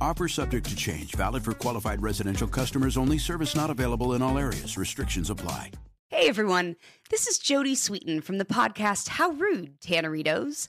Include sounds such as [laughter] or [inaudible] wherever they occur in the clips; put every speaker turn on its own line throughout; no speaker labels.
Offer subject to change, valid for qualified residential customers only. Service not available in all areas. Restrictions apply.
Hey everyone, this is Jodie Sweetin from the podcast How Rude, Tanneritos.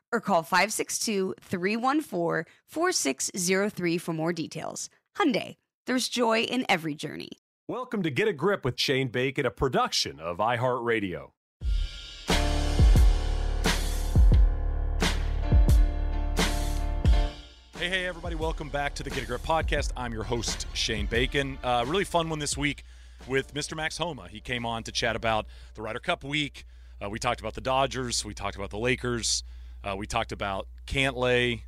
or call 562-314-4603 for more details. Hyundai, there's joy in every journey.
Welcome to Get a Grip with Shane Bacon, a production of iHeartRadio. Hey, hey, everybody, welcome back to the Get a Grip podcast. I'm your host, Shane Bacon. Uh, really fun one this week with Mr. Max Homa. He came on to chat about the Ryder Cup week. Uh, we talked about the Dodgers, we talked about the Lakers. Uh, we talked about Cantlay.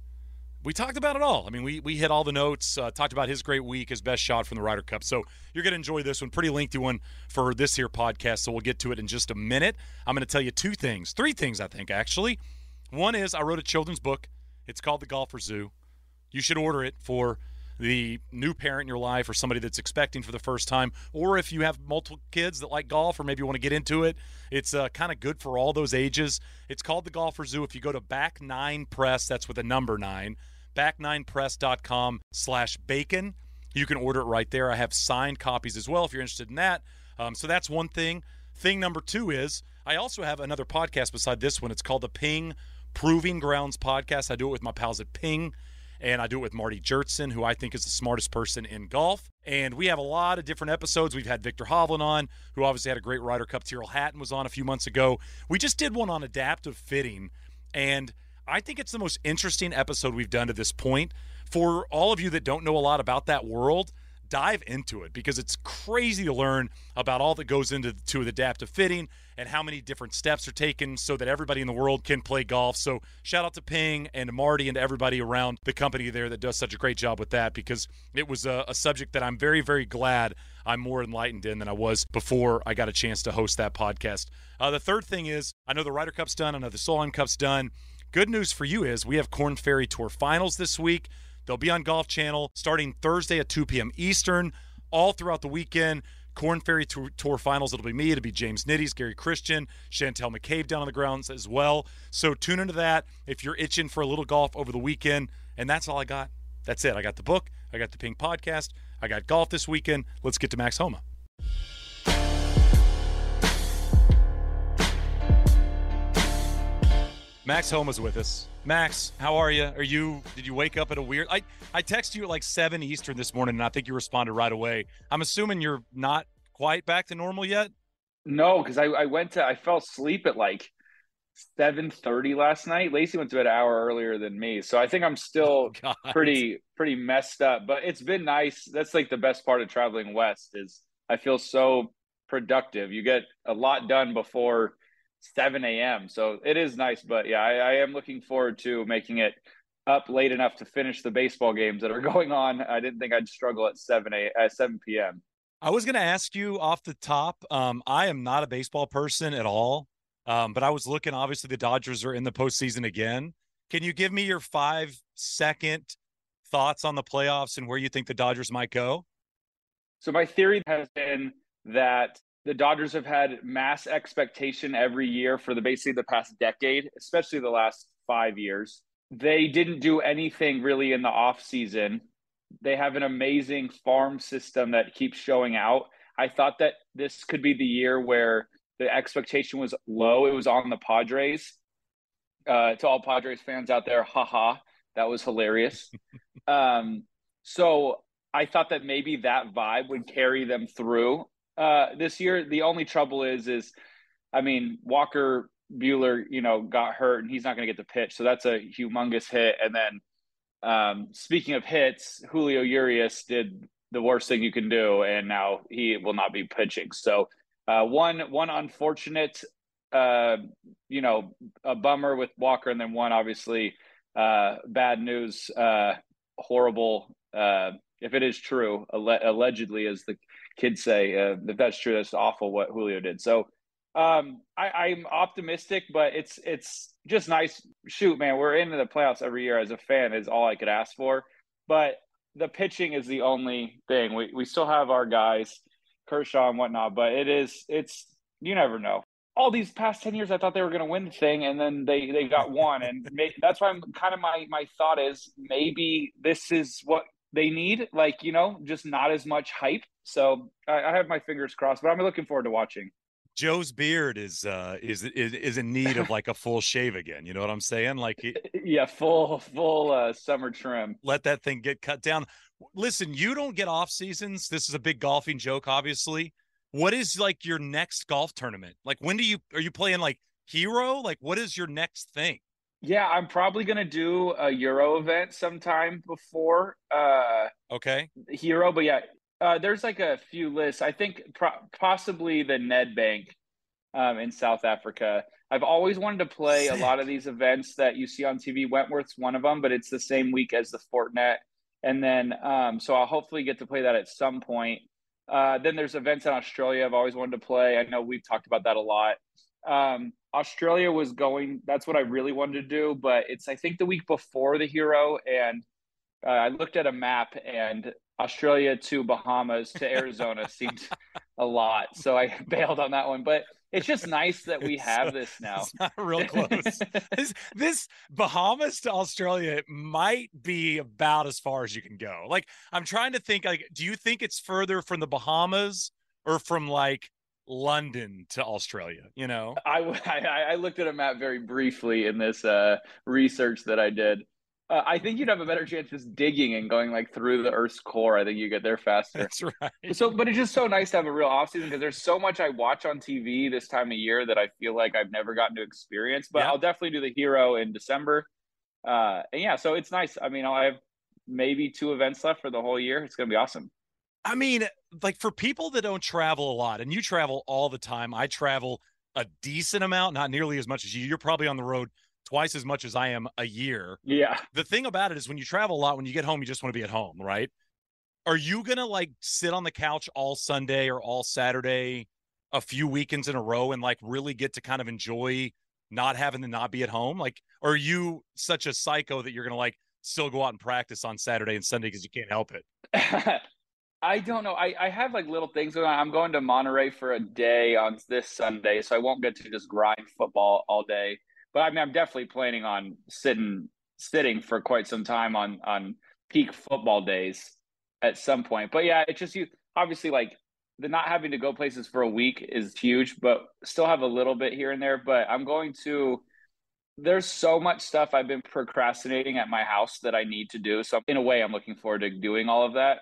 We talked about it all. I mean, we, we hit all the notes, uh, talked about his great week, his best shot from the Ryder Cup. So you're going to enjoy this one. Pretty lengthy one for this here podcast. So we'll get to it in just a minute. I'm going to tell you two things, three things, I think, actually. One is I wrote a children's book. It's called The Golfer Zoo. You should order it for the new parent in your life or somebody that's expecting for the first time, or if you have multiple kids that like golf or maybe you want to get into it, it's uh, kind of good for all those ages. It's called the Golfer Zoo. If you go to Back Nine Press, that's with a number nine, back9press.com slash bacon. You can order it right there. I have signed copies as well if you're interested in that. Um, so that's one thing. Thing number two is I also have another podcast beside this one. It's called the Ping Proving Grounds Podcast. I do it with my pals at Ping and I do it with Marty Jertson, who I think is the smartest person in golf. And we have a lot of different episodes. We've had Viktor Hovland on, who obviously had a great Ryder Cup. Tyrrell Hatton was on a few months ago. We just did one on adaptive fitting, and I think it's the most interesting episode we've done to this point. For all of you that don't know a lot about that world, dive into it because it's crazy to learn about all that goes into to adaptive fitting and how many different steps are taken so that everybody in the world can play golf. So shout out to Ping and Marty and everybody around the company there that does such a great job with that because it was a, a subject that I'm very, very glad I'm more enlightened in than I was before I got a chance to host that podcast. Uh, the third thing is I know the Ryder Cup's done, I know the Solheim Cup's done. Good news for you is we have Korn Ferry Tour Finals this week. They'll be on Golf Channel starting Thursday at 2 p.m. Eastern, all throughout the weekend. Korn Ferry Tour, Finals. It'll be me. It'll be James Nitties, Gary Christian, Chantel McCabe down on the grounds as well. So tune into that if you're itching for a little golf over the weekend. And that's all I got. That's it. I got the book. I got the Ping podcast. I got golf this weekend. Let's get to Max Homa. Max Homa's with us. Max, how are you? Are you? Did you wake up at a weird? I I texted you at like seven Eastern this morning, and I think you responded right away. I'm assuming you're not quite back to normal yet.
No, because I, I went to I fell asleep at like seven thirty last night. Lacey went to bed an hour earlier than me, so I think I'm still [laughs]
Oh,
pretty pretty messed up. But it's been nice. That's like the best part of traveling west is I feel so productive. You get a lot done before 7 a.m. So it is nice. But yeah, I, I am looking forward to making it up late enough to finish the baseball games that are [laughs] going on. I didn't think I'd struggle at 7 a at 7 p.m.
I was going to ask you off the top. Um, I am not a baseball person at all, um, but I was looking. Obviously, the Dodgers are in the postseason again. Can you give me your five second thoughts on the playoffs and where you think the Dodgers might go?
So my theory has been that the Dodgers have had mass expectation every year for the basically the past decade, especially the last five years. They didn't do anything really in the off season. They have an amazing farm system that keeps showing out. I thought that this could be the year where the expectation was low. It was on the Padres. Uh, to all Padres fans out there, haha, that was hilarious. [laughs] um, so I thought that maybe that vibe would carry them through uh, this year. The only trouble is, is I mean, Walker Buehler, you know, got hurt and he's not going to get the pitch, so that's a humongous hit. And then, um, speaking of hits, Julio Urias did the worst thing you can do, and now he will not be pitching. So, uh, one one unfortunate, uh, you know, a bummer with Walker, and then one obviously uh, bad news, uh, horrible. Uh, if it is true, alle- allegedly, as the kids say, uh, if that's true, that's awful what Julio did. So um, I, I'm optimistic, but it's it's just nice. Shoot, man, we're into the playoffs every year. As a fan, is all I could ask for. But the pitching is the only thing. We we still have our guys, Kershaw and whatnot, but it is it's you never know. All these past ten years, I thought they were going to win the thing, and then they they got one, and may, that's why I'm kind of my my thought is maybe this is what they need. Like you know, just not as much hype. So I, I have my fingers crossed, but I'm looking forward to watching.
Joe's beard is uh is is is in need of like a full shave again. You know what I'm saying? Like [laughs]
yeah, full full uh summer trim.
Let that thing get cut down. Listen, you don't get off seasons. This is a big golfing joke, obviously. What is like your next golf tournament? Like when do you are you playing like Hero? Like what is your next thing?
Yeah, I'm probably gonna do a Euro event sometime before uh
okay
Hero, but yeah, uh, there's like a few lists. I think pro- possibly the Nedbank um, in South Africa. I've always wanted to play Sick. a lot of these events that you see on TV. Wentworth's one of them, but it's the same week as the Fortinet. And then, um, so I'll hopefully get to play that at some point. Uh, then there's events in Australia I've always wanted to play. I know we've talked about that a lot. Um, Australia was going, that's what I really wanted to do, but it's, I think, the week before the Hero. And uh, I looked at a map and Australia to Bahamas to Arizona [laughs] seemed a lot. So I [laughs] bailed on that one. But it's just nice that we have this now.
It's not real [laughs] close. this, this Bahamas to Australia might be about as far as you can go. Like I'm trying to think like do you think it's further from the Bahamas or from like London to Australia, you know? [laughs]
I, I, I looked at a map very briefly in this uh, research that I did. Uh, I think you'd have a better chance just digging and going like through the Earth's core. I think you get there [laughs] faster.
That's right.
So, but it's just so nice to have a real off season because there's so much I watch on TV this time of year that I feel like I've never gotten to experience. But yeah. I'll definitely do the Hero in December. Uh, and yeah, so it's nice. I mean, I have maybe two events left for the whole year. It's gonna be awesome.
I mean, like for people that don't travel a lot, and you travel all the time. I travel a decent amount, not nearly as much as you. You're probably on the road twice as much as I am a year.
Yeah.
The thing about it is when you travel a lot, when you get home, you just want to be at home, right? Are you going to like sit on the couch all Sunday or all Saturday a few weekends in a row and like really get to kind of enjoy not having to not be at home? Like, are you such a psycho that you're going to like still go out and practice on Saturday and Sunday because you can't help it? [laughs]
I don't know. I, I have like little things. I'm going to Monterey for a day on this Sunday, so I won't get to just grind football all day but I mean, I'm definitely planning on sitting sitting for quite some time on on peak football days at some point. But yeah, it's just you obviously like the not having to go places for a week is huge, but still have a little bit here and there. But I'm going to. There's so much stuff I've been procrastinating at my house that I need to do. So in a way, I'm looking forward to doing all of that.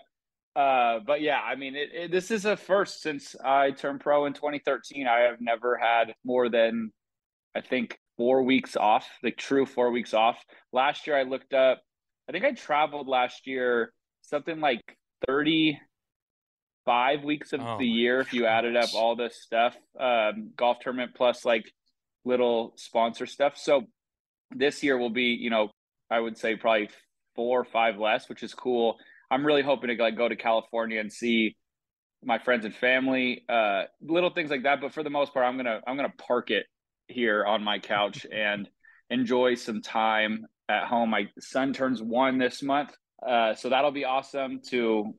Uh, but yeah, I mean, it, it, this is a first since I turned pro in 2013. I have never had more than I think four weeks off, like true four weeks off. Last year, I looked up, I think I traveled last year something like 35 weeks of oh the year if you added up all this stuff, um, golf tournament plus like little sponsor stuff. So this year will be, you know, I would say probably four or five less, which is cool. I'm really hoping to like go to California and see my friends and family, uh, little things like that. But for the most part, I'm gonna I'm gonna park it here on my couch [laughs] and enjoy some time at home. My son turns one this month, uh, so that'll be awesome to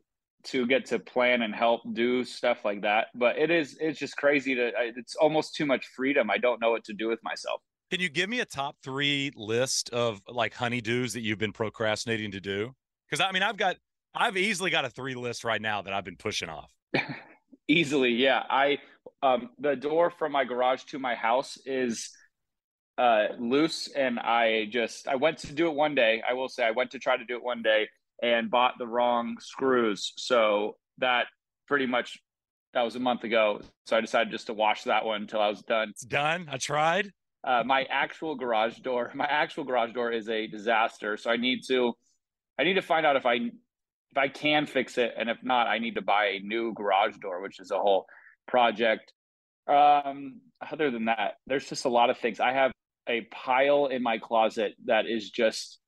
to get to plan and help do stuff like that. But it is it's just crazy to it's almost too much freedom. I don't know what to do with myself.
Can you give me a top three list of like honeydews that you've been procrastinating to do? Because I mean, I've got I've easily got a three list right now that I've been pushing off. [laughs]
easily, yeah. I um the door from my garage to my house is uh loose and I just I went to do it one day. I will say I went to try to do it one day and bought the wrong screws. So that pretty much that was a month ago. So I decided just to wash that one until I was done.
It's done. I tried
uh, my actual garage door [laughs] my actual garage door is a disaster so i need to i need to find out if i if i can fix it and if not i need to buy a new garage door which is a whole project. Um other than that there's just a lot of things. I have a pile in my closet that is just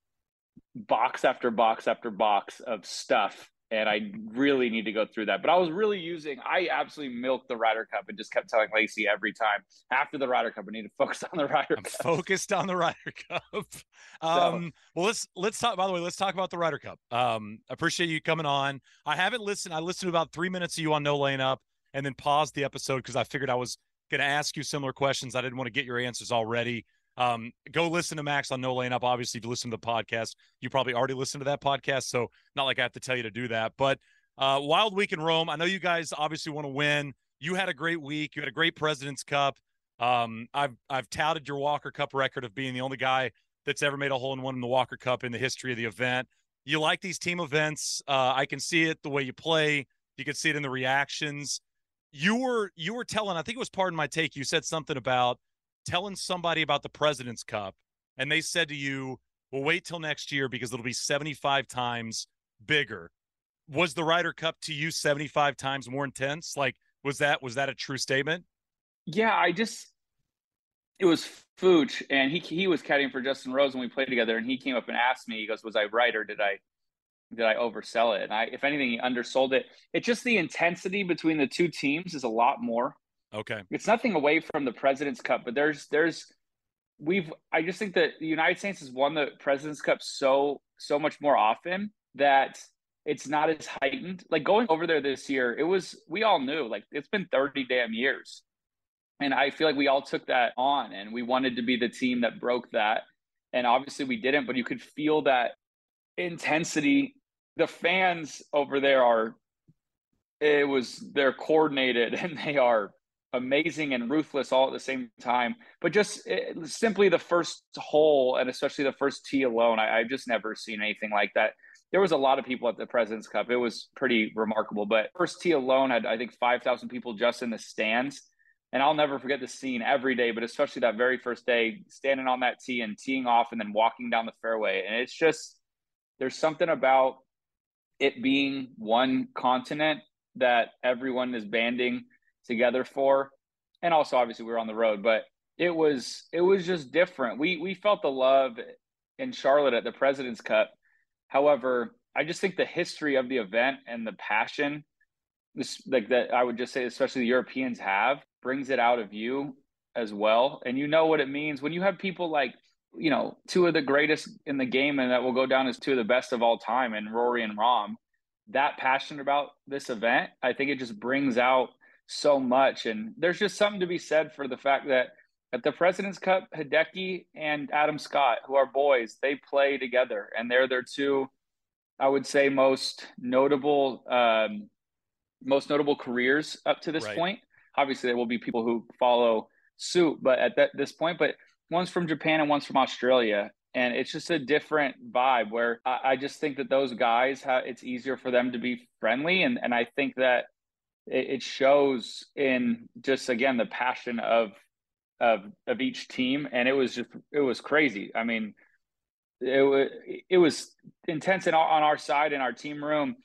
box after box after box of stuff and I really need to go through that. But I was really using, I absolutely milked the Ryder Cup and just kept telling Lacey every time after the Ryder Cup, I need to [laughs] focus on the Ryder
I'm
Cup.
focused on the Ryder Cup. [laughs] Um, so, well, let's let's talk. By the way, let's talk about the Ryder Cup. Um, appreciate you coming on. I haven't listened. I listened to about three minutes of you on No Laying Up, and then paused the episode because I figured I was going to ask you similar questions. I didn't want to get your answers already. Um, go listen to Max on No Laying Up. Obviously, if you listen to the podcast, you probably already listened to that podcast. So not like I have to tell you to do that. But uh, Wild Week in Rome. I know you guys obviously want to win. You had a great week. You had a great President's Cup. Um, I've I've touted your Walker Cup record of being the only guy that's ever made a hole in one in the Walker Cup in the history of the event. You like these team events. Uh, I can see it the way you play. You can see it in the reactions. You were you were telling. I think it was part of my take. You said something about telling somebody about the President's Cup, and they said to you, "Well, wait till next year because it'll be 75 times bigger." Was the Ryder Cup to you 75 times more intense? Like, was that was that a true statement?
Yeah, I just it was Fooch, and he he was caddying for Justin Rose when we played together, and he came up and asked me, he goes, "Was I right or did I did I oversell it?" And I, if anything, he undersold it. It's just the intensity between the two teams is a lot more.
Okay.
It's nothing away from the President's Cup, but there's there's we've I just think that the United States has won the President's Cup so so much more often that it's not as heightened. Like going over there this year, it was we all knew like it's been 30 damn years. And I feel like we all took that on and we wanted to be the team that broke that. And obviously we didn't, but you could feel that intensity. The fans over there are it was they're coordinated [laughs] and they are amazing and ruthless all at the same time. But just it, eh, simply the first hole and especially the first tee alone, I, I've just never seen anything like that. There was a lot of people at the President's Cup. It was pretty remarkable. But first tee alone had I think five thousand people just in the stands. And I'll never forget the scene every day, but especially that very first day, standing on that tee and teeing off and then walking down the fairway. And it's just there's something about it being one continent that everyone is banding together for. And also obviously we were on the road, but it was it was just different. We we felt the love in Charlotte at the President's Cup. However, I just think the history of the event and the passion this like that I would just say especially the Europeans have brings it out of you as well. And you know what it means when you have people like you know, two of the greatest in the game and that will go down as two of the best of all time and Rory and Rahm that passionate about this event, I think it just brings out so much. And there's just something to be said for the fact that at the President's Cup, Hideki and Adam Scott, who are boys, they play together, and they're their two, I would say, most notable, um, most notable careers up to this right. point. Obviously, there will be people who follow suit, but at that, this point, but one's from Japan and one's from Australia, and it's just a different vibe. Where I, I just think that those guys, have, it's easier for them to be friendly, and and I think that it, it shows in just again the passion of of of each team, and it was just it was crazy. I mean, it was it was intense in, on our side in our team room,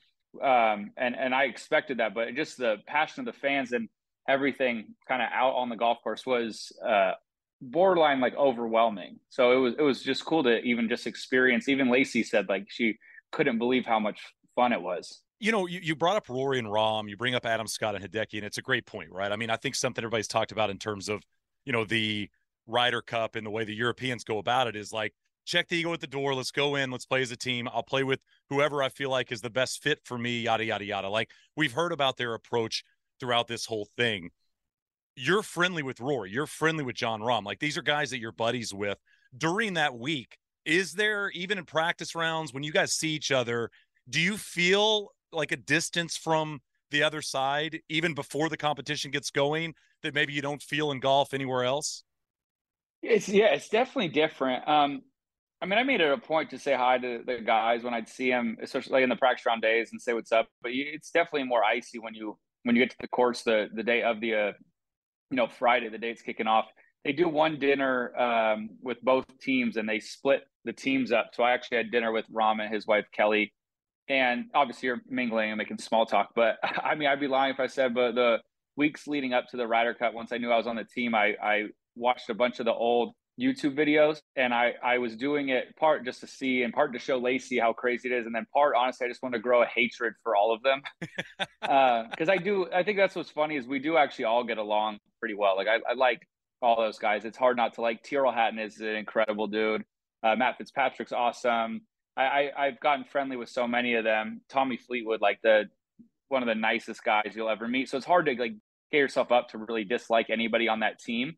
um, and and I expected that, but just the passion of the fans and everything kind of out on the golf course was uh, borderline like overwhelming. So it was it was just cool to even just experience. Even Lacey said like she couldn't believe how much fun it was
you know, you, you brought up Rory and Rahm, you bring up Adam Scott and Hideki, and it's a great point, right? I mean, I think something everybody's talked about in terms of, you know, the Ryder Cup and the way the Europeans go about it is like check the ego at the door. Let's go in. Let's play as a team. I'll play with whoever I feel like is the best fit for me, yada, yada, yada. Like we've heard about their approach throughout this whole thing. You're friendly with Rory. You're friendly with Jon Rahm. Like these are guys that you're buddies with. During that week, is there, even in practice rounds, when you guys see each other, do you feel like a distance from the other side, even before the competition gets going, that maybe you don't feel in golf anywhere else?
It's yeah, it's definitely different. Um, I mean, I made it a point to say hi to the guys when I'd see them, especially in the practice round days, and say what's up. But you, it's definitely more icy when you when you get to the course the the day of the uh, you know Friday, the day it's kicking off. They do one dinner um, with both teams, and they split the teams up. So I actually had dinner with Rahm and his wife Kelly, and obviously you're mingling and making small talk. But [laughs] I mean, I'd be lying if I said, but the weeks leading up to the Ryder Cup, once I knew I was on the team, I I watched a bunch of the old YouTube videos, and I I was doing it part just to see, and part to show Lacey how crazy it is, and then part honestly, I just want to grow a hatred for all of them, because [laughs] uh, I do. I think that's what's funny is we do actually all get along pretty well. Like I, I like all those guys. It's hard not to like. Tyrrell Hatton is an incredible dude. Uh, Matt Fitzpatrick's awesome. I, I have gotten friendly with so many of them. Tommy Fleetwood, like the one of the nicest guys you'll ever meet. So it's hard to like get yourself up to really dislike anybody on that team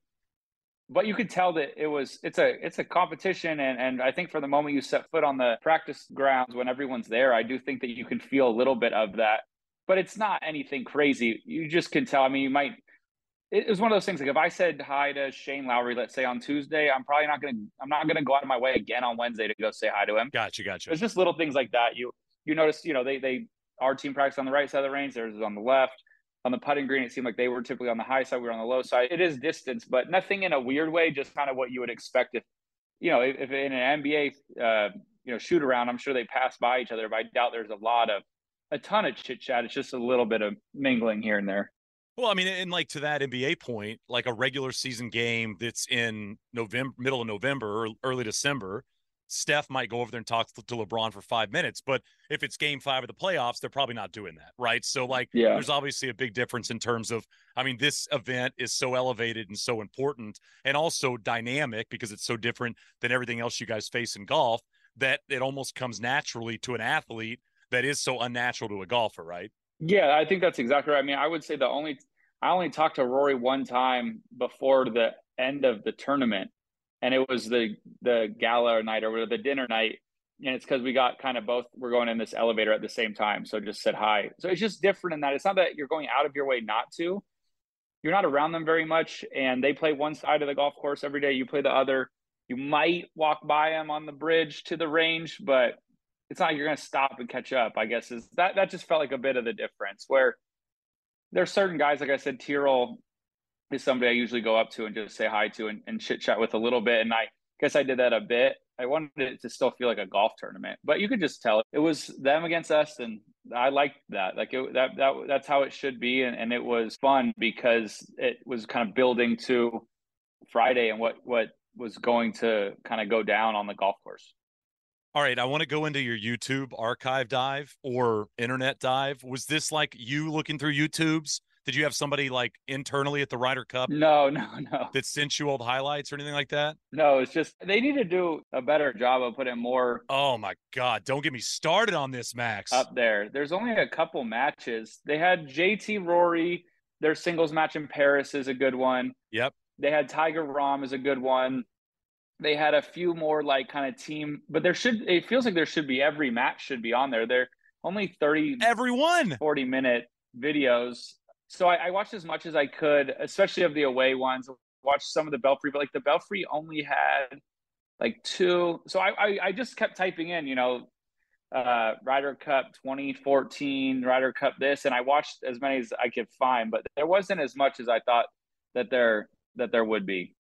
but you could tell that it was it's a it's a competition and and I think for the moment you set foot on the practice grounds when everyone's there I do think that you can feel a little bit of that but it's not anything crazy you just can tell I mean you might it was one of those things like if I said hi to Shane Lowry let's say on Tuesday I'm probably not going to I'm not to go out of my way again on Wednesday to go say hi to him
gotcha gotcha
it's just little things like that you you notice you know they they our team practice on the right side of the range theirs is on the left on the putting green, it seemed like they were typically on the high side. We were on the low side. It is distance, but nothing in a weird way. Just kind of what you would expect if, you know, if, if in an NBA, uh, you know, shoot around, I'm sure they pass by each other. But I doubt there's a lot of, a ton of chit chat. It's just a little bit of mingling here and there.
Well, I mean, and like to that NBA point, like a regular season game that's in November, middle of November or early December, Steph might go over there and talk to, LeBron for five minutes. But if it's game five of the playoffs, they're probably not doing that. Right. So, like, yeah. there's obviously a big difference in terms of, I mean, this event is so elevated and so important and also dynamic because it's so different than everything else you guys face in golf that it almost comes naturally to an athlete that is so unnatural to a golfer. Right.
Yeah. I think that's exactly right. I mean, I would say the only, I only talked to Rory one time before the end of the tournament and it was the the gala night or the dinner night and it's because we got kind of both we're going in this elevator at the same time so just said hi so it's just different in that it's not that you're going out of your way not to you're not around them very much and they play one side of the golf course every day you play the other you might walk by them on the bridge to the range but it's not like you're going to stop and catch up i guess is that that just felt like a bit of the difference where there's certain guys like i said tyrrell is somebody I usually go up to and just say hi to and, and chit chat with a little bit. And I guess I did that a bit. I wanted it to still feel like a golf tournament, but you could just tell it was them against us, and I liked that. Like it, that, that, that's how it should be, and, and it was fun because it was kind of building to Friday and what what was going to kind of go down on the golf course.
All right, I want to go into your YouTube archive dive or internet dive. Was this like you looking through YouTube's did you have somebody like internally at the Ryder Cup?
No, [laughs] no, no.
That sent you old highlights or anything like that?
No, it's just they need to do a better job of putting more.
Oh my God! Don't get me started on this, Max.
Up there, there's only a couple matches. They had JT Rory. Their singles match in Paris is a good one.
Yep.
They had Tiger Rahm is a good one. They had a few more like kind of team, but there should. It feels like there should be every match should be on there. They're only 30
everyone
40 minute videos so I, I, watched as much as I could, especially of the away ones. Watched some of the Belfry, but like the Belfry only had like two. So I, I, I just kept typing in, you know, uh, Ryder Cup 2014, Ryder Cup this, and I watched as many as I could find, but there wasn't as much as I thought that there that there would be.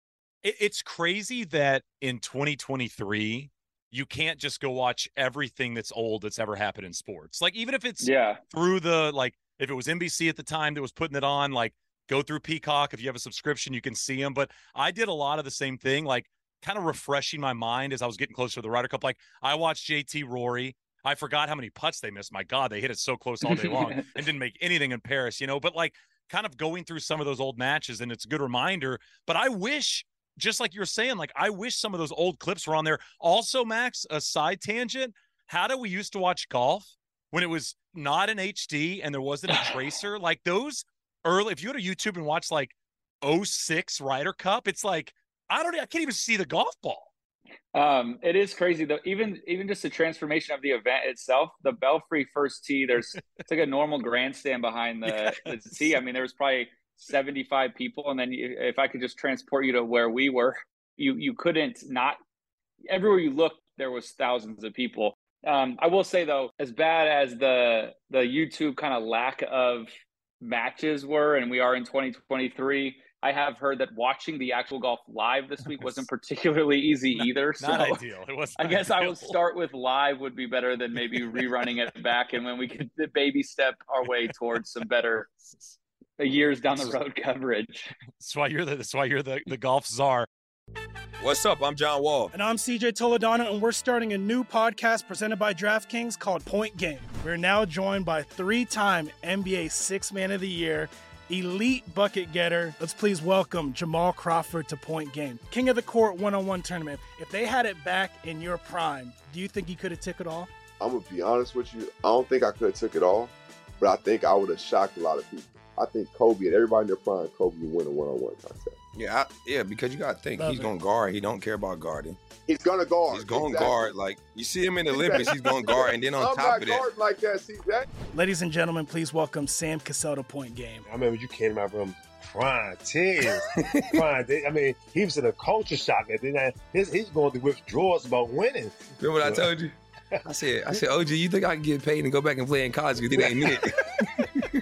It's crazy that in 2023 you can't just go watch everything that's old that's ever happened in sports. Like even if it's
yeah
through the like if it was NBC at the time that was putting it on, like go through Peacock. If you have a subscription, you can see them. But I did a lot of the same thing, like kind of refreshing my mind as I was getting closer to the Ryder Cup. Like I watched JT Rory. I forgot how many putts they missed. My God, they hit it so close all day long [laughs] and didn't make anything in Paris, you know. But like kind of going through some of those old matches, and it's a good reminder. But I wish just like you're saying, like I wish some of those old clips were on there. Also, Max, a side tangent. How do we used to watch golf when it was not in HD and there wasn't a [sighs] tracer? Like those early, if you go to YouTube and watch like 06 Ryder Cup, it's like I don't I can't even see the golf ball.
Um, it is crazy though. Even even just the transformation of the event itself, the Belfry first tee. There's it's like a normal grandstand behind [laughs] the, yes. the tee. I mean, there was probably 75 people, and then if I could just transport you to where we were, you you couldn't not. Everywhere you looked, there was thousands of people. Um, I will say though, as bad as the the YouTube kind of lack of matches were, and we are in 2023 I have heard that watching the actual golf live this week wasn't particularly easy
not,
either.
So not ideal. It was.
I guess
ideal.
I will start with live would be better than maybe [laughs] rerunning it back, and when we could baby step our way towards some better [laughs] years down the road coverage.
That's why you're the. That's why you're the the golf czar.
What's up? I'm John Wall.
And I'm CJ Toledano, and we're starting a new podcast presented by DraftKings called Point Game. We're now joined by three time NBA Six Man of the Year elite bucket getter. Let's please welcome Jamal Crawford to Point Game. King of the Court one on one tournament. If they had it back in your prime, do you think you could have took it all?
I'm going to be honest with you. I don't think I could have took it all, but I think I would have shocked a lot of people. I think Kobe and everybody in their prime, Kobe would win a one on one contest.
Yeah, I, yeah, because you got to think Love he's going to guard. He don't care about guarding.
He's going to guard.
He's going to exactly. guard. Like you see him in the Olympics, he's going to guard, and then on [laughs] I'm top of that,
like that, see that.
Ladies and gentlemen, please welcome Sam Cassell to Point Game.
I remember you came to my room crying, tears, [laughs] crying. I mean, he was in a culture shock. And then he's, he's going through withdrawals about winning.
Remember what I told you? [laughs] I said, I said, OG, you think I can get paid and go back and play in college because it ain't it.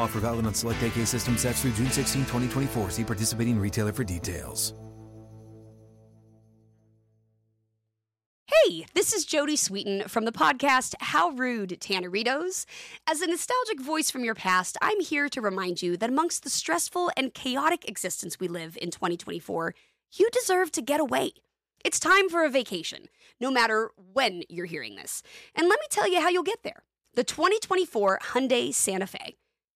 Offer valid on select AK system sets through June 16, 2024. See participating retailer for details.
Hey, this is Jodie Sweetin from the podcast How Rude Tanneritos. As a nostalgic voice from your past, I'm here to remind you that amongst the stressful and chaotic existence we live in 2024, you deserve to get away. It's time for a vacation, no matter when you're hearing this. And let me tell you how you'll get there. The 2024 Hyundai Santa Fe.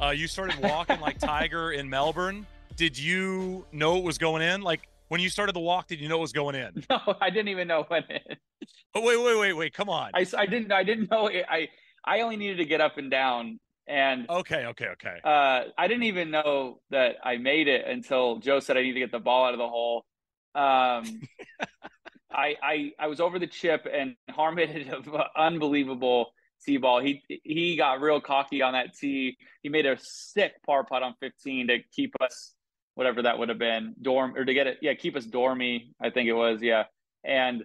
Uh, you started walking like Tiger in Melbourne. Did you know it was going in? Like when you started the walk, did you know it was going in? [laughs]
No, I didn't even know when. It... [laughs]
Oh wait, wait, wait, wait! Come on.
I, I didn't. I didn't know. It, I I only needed to get up and down, and
okay, okay, okay.
Uh, I didn't even know that I made it until Joe said I need to get the ball out of the hole. Um, [laughs] I I I was over the chip, and Harm hit an unbelievable tee ball. He he got real cocky on that tee. He made a sick par putt on 15 to keep us whatever that would have been dorm or to get it yeah keep us dormy I think it was yeah. And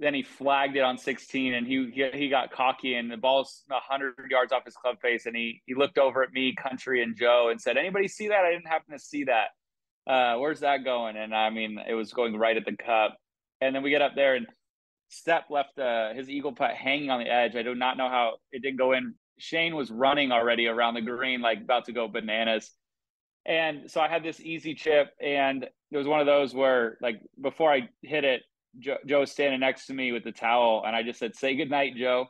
then he flagged it on 16 and he he, he got cocky and the ball's 100 yards off his club face and he he looked over at me country and joe and said anybody see that? I didn't happen to see that. Uh, where's that going? And i mean it was going right at the cup. And then we get up there and Step left uh, his eagle putt hanging on the edge. I do not know how it didn't go in. Shane was running already around the green, like about to go bananas. And so I had this easy chip, and it was one of those where, like, before I hit it, Joe, Joe was standing next to me with the towel, and I just said, "Say goodnight, Joe."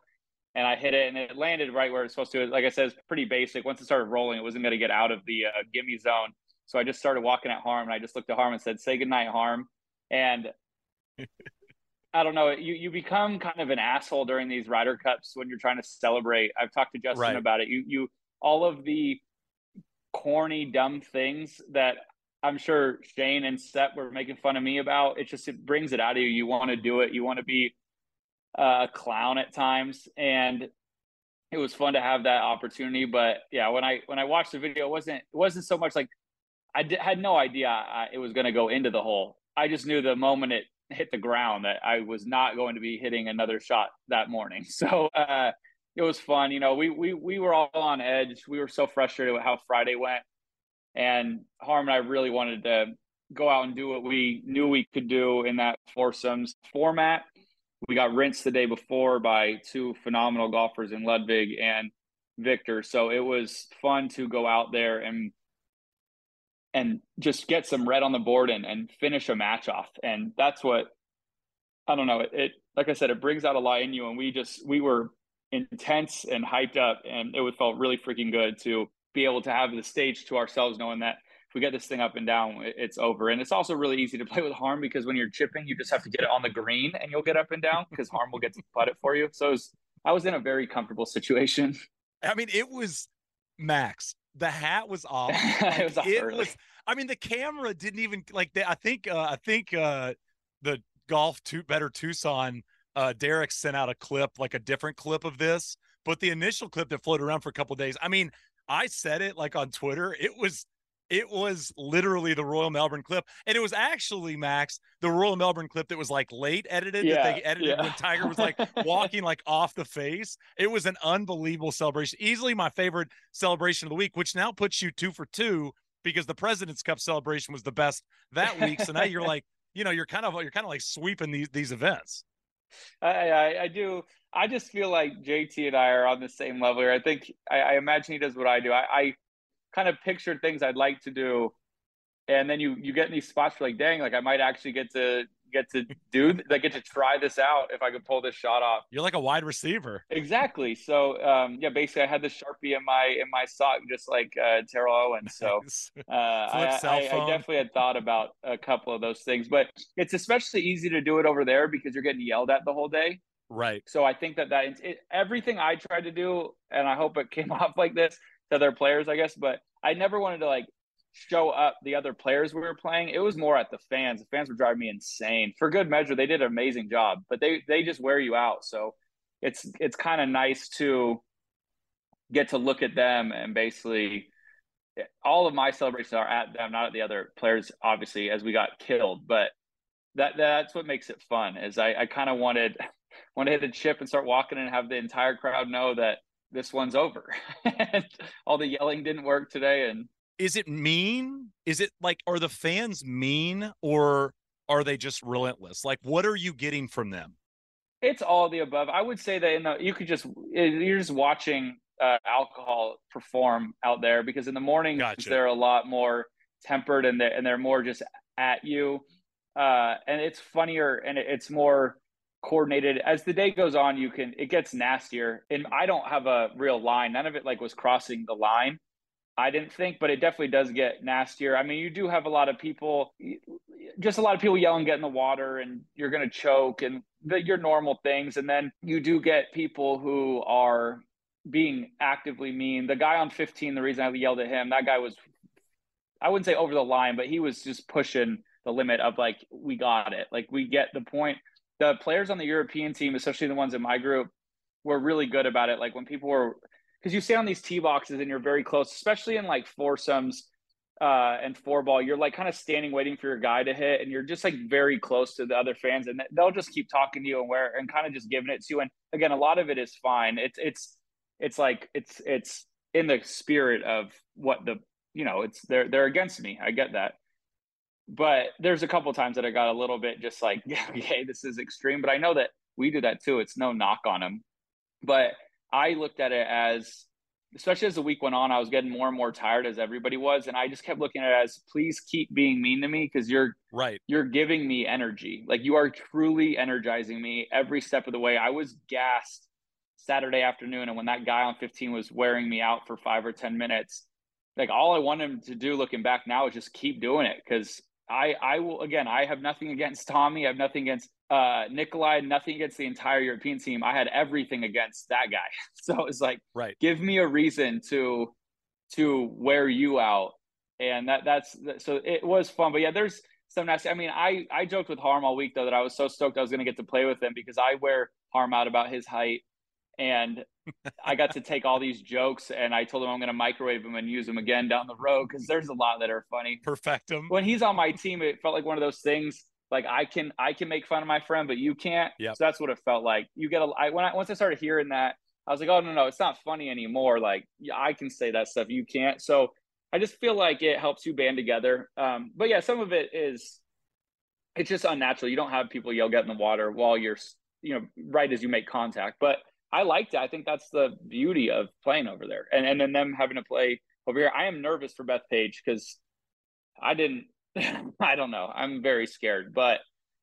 And I hit it, and it landed right where it's supposed to. Like I said, it's pretty basic. Once it started rolling, it wasn't going to get out of the uh, gimme zone. So I just started walking at Harm, and I just looked at Harm and said, "Say goodnight, Harm." And [laughs] I don't know. You you become kind of an asshole during these Ryder Cups when you're trying to celebrate. I've talked to Justin right. about it. You you all of the corny dumb things that I'm sure Shane and Seth were making fun of me about. It just it brings it out of you. You want to do it. You want to be a clown at times, and it was fun to have that opportunity. But yeah, when I when I watched the video, it wasn't it wasn't so much like I had no idea I, it was going to go into the hole. I just knew the moment it hit the ground that I was not going to be hitting another shot that morning. [laughs] So uh, it was fun. You know, we we we were all on edge. We were so frustrated with how Friday went, and Harm and I really wanted to go out and do what we knew we could do in that foursomes format. We got rinsed the day before by two phenomenal golfers in Ludvig and Viktor. So it was fun to go out there and and just get some red on the board and, and finish a match off. And that's what I don't know. It, it like I said, it brings out a lot in you. And we just we were intense and hyped up, and it was felt really freaking good to be able to have the stage to ourselves, knowing that if we get this thing up and down, it's over. And it's also really easy to play with harm because when you're chipping, you just have to get it on the green and you'll get up and down because harm will get to putt it for you. So it was, I was in a very comfortable situation.
I mean, it was Max. The hat was off. [laughs]
it was,
it was I mean, the camera didn't even like. I think. Uh, I think uh, the golf to better Tucson. Uh, Derek sent out a clip, like a different clip of this, but the initial clip that floated around for a couple days. I mean, I said it like on Twitter. It was it was literally the Royal Melbourne clip. And it was actually, Max, the Royal Melbourne clip that was like late edited
yeah,
that they edited
yeah.
when Tiger was like [laughs] walking like off the face. It was an unbelievable celebration. Easily my favorite celebration of the week, which now puts you two for two because the President's Cup celebration was the best that week. So now you're [laughs] like, you know, you're kind of you're kind of like sweeping these these events.
I, I, I do. I just feel like JT and I are on the same level here. I think I, I imagine he does what I do. I, I kind of pictured things I'd like to do, and then you you get in these spots for like, dang, like I might actually get to get to do like get to try this out if I could pull this shot off.
You're like a wide receiver.
Exactly. So um, yeah, basically I had the sharpie in my in my sock just like uh, Terrell Owens. So [laughs] uh, I, I, I, definitely had thought about a couple of those things, but it's especially easy to do it over there because you're getting yelled at the whole day.
Right.
So I think that that it, everything I tried to do, and I hope it came [laughs] off like this to other players, I guess, but I never wanted to like show up the other players we were playing. It was more at the fans. The fans were driving me insane. For good measure, they did an amazing job, but they they just wear you out. So it's it's kind of nice to get to look at them and basically eh, all of my celebrations are at them, not at the other players, obviously, as we got killed. But that that's what makes it fun. Is I, I kind of wanted [laughs] want to hit a chip and start walking and have the entire crowd know that this one's over. [laughs] all the yelling didn't work today, and
is it mean? Is it like are the fans mean or are they just relentless? Like what are you getting from them?
It's all the above. I would say that in the you could just you're just watching uh, alcohol perform out there because in the morning
gotcha.
they're a lot more tempered and they're, and they're more just at you. Uh, and it's funnier and it's more coordinated as the day goes on you can it gets nastier and i don't have a real line none of it like was crossing the line I didn't think, but it definitely does get nastier. I mean, you do have a lot of people, just a lot of people yelling, get in the water, and you're going to choke, and the, your normal things. And then you do get people who are being actively mean. The guy on 15, the reason I yelled at him, that guy was, I wouldn't say over the line, but he was just pushing the limit of like, we got it. Like, we get the point. The players on the European team, especially the ones in my group, were really good about it. Like, when people were, because you stay on these tee boxes and you're very close, especially in like foursomes uh, and four ball. You're like kind of standing waiting for your guy to hit, and you're just like very close to the other fans, and they'll just keep talking to you and where and kind of just giving it to you. And again, a lot of it is fine. It's it's it's like it's it's in the spirit of what the you know it's they're they're against me. I get that. But there's a couple times that I got a little bit just like, [laughs] okay, this is extreme. But I know that we do that too. It's no knock on them. But I looked at it as, especially as the week went on, I was getting more and more tired as everybody was, and I just kept looking at it as, please keep being mean to me because you're
right.
You're giving me energy. Like you are truly energizing me every step of the way. I was gassed Saturday afternoon, and when that guy on 15 was wearing me out for five or ten minutes, like all I want him to do, looking back now, is just keep doing it because I I will again. I have nothing against Tommy. I have nothing against uh, Nicolai, nothing against the entire European team. I had everything against that guy. [laughs] So it's like,
right.
give me a reason to to wear you out and that that's so it was fun. But yeah, there's some nasty. I mean, I I joked with Harm all week though that I was so stoked I was going to get to play with him because I wear Harm out about his height, and I got to take all these jokes and I told him I'm going to microwave them and use them again down the road because there's a lot that are funny.
Perfect them.
When he's on my team, it felt like one of those things. Like I can I can make fun of my friend, but you can't.
Yep.
So that's what it felt like. You get a I when I once I started hearing that, I was like, oh no no, it's not funny anymore. Like yeah, I can say that stuff, you can't. So I just feel like it helps you band together. Um, but yeah, some of it is it's just unnatural. You don't have people yell get in the water while you're you know right as you make contact. But I liked it. I think that's the beauty of playing over there, and and then them having to play over here. I am nervous for Bethpage because I didn't. [laughs] I don't know. I'm very scared, but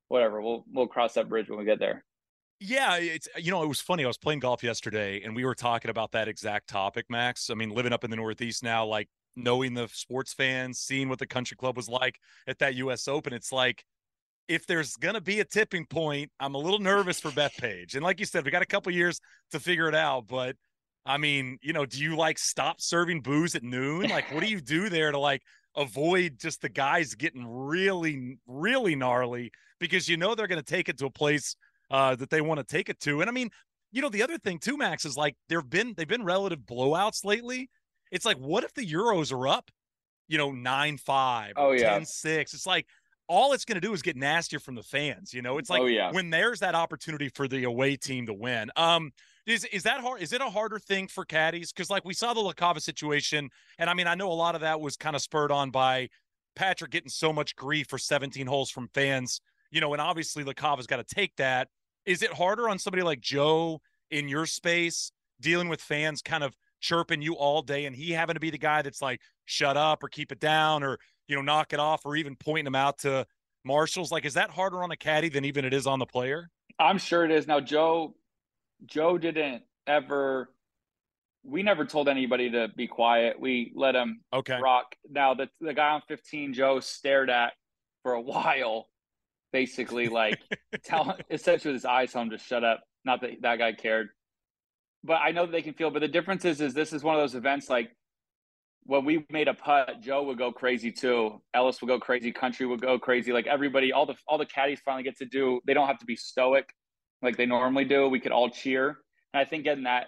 whatever. We'll we'll cross that bridge when we get there.
Yeah, it's you know it was funny. I was playing golf yesterday, and we were talking about that exact topic, Max. I mean, living up in the Northeast now, like knowing the sports fans, seeing what the country club was like at that U.S. Open, it's like if there's gonna be a tipping point, I'm a little nervous for Bethpage. And like you said, we got a couple years to figure it out. But I mean, you know, do you like stop serving booze at noon? Like, what do you do there to like avoid just the guys getting really, really gnarly because you know they're gonna take it to a place uh, that they want to take it to. And I mean, you know, the other thing too, Max, is like there've been they've been relative blowouts lately. It's like, what if the Euros are up, you know, nine five,
oh yeah,
10 6? It's like all it's going to do is get nastier from the fans. You know, it's like
oh, yeah.
when there's that opportunity for the away team to win. Um, is is that hard? Is it a harder thing for caddies? Because like we saw the LaCava situation, and I mean, I know a lot of that was kind of spurred on by Patrick getting so much grief for 17 holes from fans. You know, and obviously LaCava's got to take that. Is it harder on somebody like Joe in your space dealing with fans kind of chirping you all day, and he having to be the guy that's like, shut up or keep it down or you know, knock it off or even pointing them out to marshals? Like, is that harder on a caddy than even it is on the player?
I'm sure it is. Now, Joe, Joe didn't ever. We never told anybody to be quiet. We let him
okay.
rock. Now, the the guy on 15, Joe stared at for a [laughs] while, basically like [laughs] tell essentially with his eyes home to shut up. Not that that guy cared, but I know that they can feel. But the difference is, is this is one of those events like when we made a putt, Joe would go crazy too. Ellis would go crazy. Country would go crazy. Like everybody, all the all the caddies finally get to do. They don't have to be stoic like they normally do. We could all cheer, and I think getting that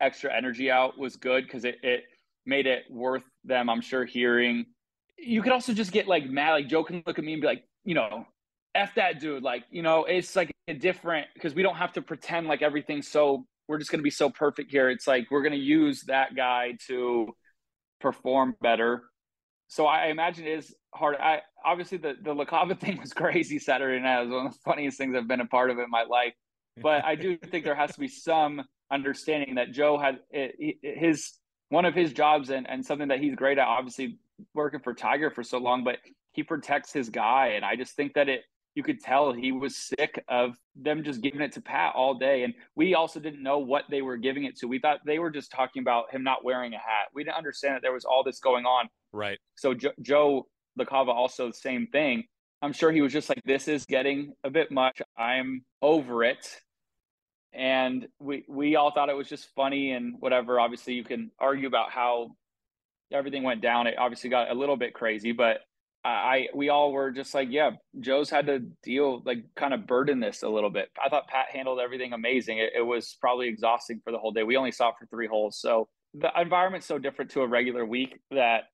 extra energy out was good because it it made it worth them. I'm sure hearing. You could also just get like mad. Like Joe can look at me and be like, you know, f that dude. Like you know, it's like a different because we don't have to pretend like everything's so. We're just to be so perfect here. It's like we're to use that guy to perform better. So I imagine it is hard. I obviously the the LaCava [laughs] thing was crazy Saturday night. It was one of the funniest things I've been a part of in my life. But I do think there has to be some understanding that Joe had his one of his jobs and and something that he's great at. Obviously working for Tiger for so long, but he protects his guy, and I just think that it you could tell he was sick of them just giving it to Pat all day. And we also didn't know what they were giving it to. We thought they were just talking about him not wearing a hat. We didn't understand that there was all this going on.
Right.
So jo- Joe LaCava also the same thing. I'm sure he was just like, this is getting a bit much. I'm over it. And we we all thought it was just funny and whatever. Obviously, you can argue about how everything went down. It obviously got a little bit crazy, but I we all were just like, yeah, Joe's had to deal like kind of burden this a little bit. I thought Pat handled everything amazing. It, it, was probably exhausting for the whole day. We only saw for three holes, so the environment's so different to a regular week that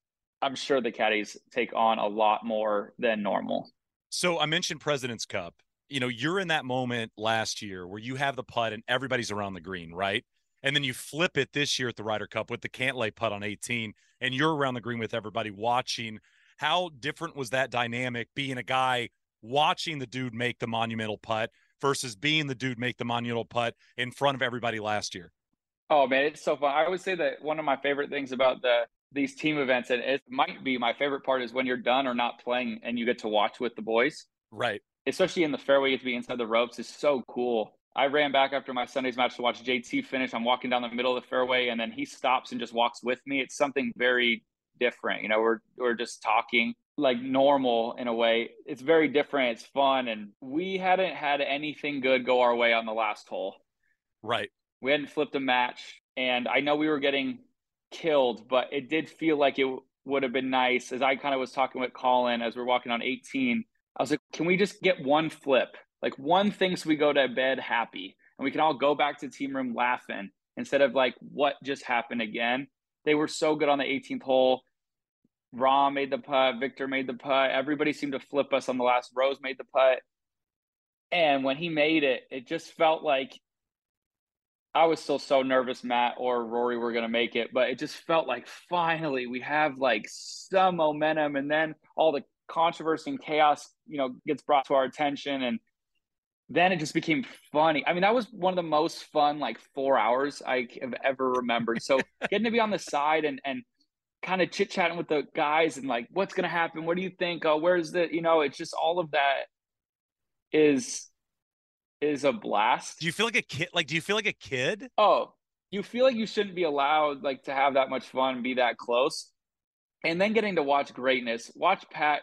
I'm sure the caddies take on a lot more than normal.
So I mentioned President's Cup. You know, you're in that moment last year where you have the putt and everybody's around the green, right? And then you flip it this year at the Ryder Cup with the Cantlay putt on 18, and you're around the green with everybody watching how different was that dynamic being a guy watching the dude make the monumental putt versus being the dude make the monumental putt in front of everybody last year?
Oh man, it's so fun. I would say that one of my favorite things about the these team events, and it might be my favorite part, is when you're done or not playing and you get to watch with the boys.
Right.
Especially in the fairway, you get to be inside the ropes. is so cool. I ran back after my Sunday's match to watch JT finish. I'm walking down the middle of the fairway, and then he stops and just walks with me. It's something very different. You know, we're we're just talking like normal in a way. It's very different. It's fun, and we hadn't had anything good go our way on the last hole.
Right.
We hadn't flipped a match, and I know we were getting killed, but it did feel like it would have been nice. As I kind of was talking with Collin as we're walking on 18, I was like, can we just get one flip? Like one thing so we go to bed happy and we can all go back to team room laughing instead of like what just happened again. They were so good on the 18th hole. Rahm made the putt, Viktor made the putt. Everybody seemed to flip us on the last. Rose made the putt. And when he made it, it just felt like I was still so nervous Matt or Rory were going to make it, but it just felt like finally we have like some momentum and then all the controversy and chaos, you know, gets brought to our attention and then it just became funny. I mean, that was one of the most fun like 4 hours I have ever remembered. So [laughs] getting to be on the side and and kind of chit-chatting with the guys and like what's going to happen? What do you think? Oh, where's the, you know, it's just all of that is is a blast.
Do you feel like a kid? Like, do you feel like a kid?
Oh, you feel like you shouldn't be allowed like to have that much fun, be that close, and then getting to watch greatness. Watch Pat,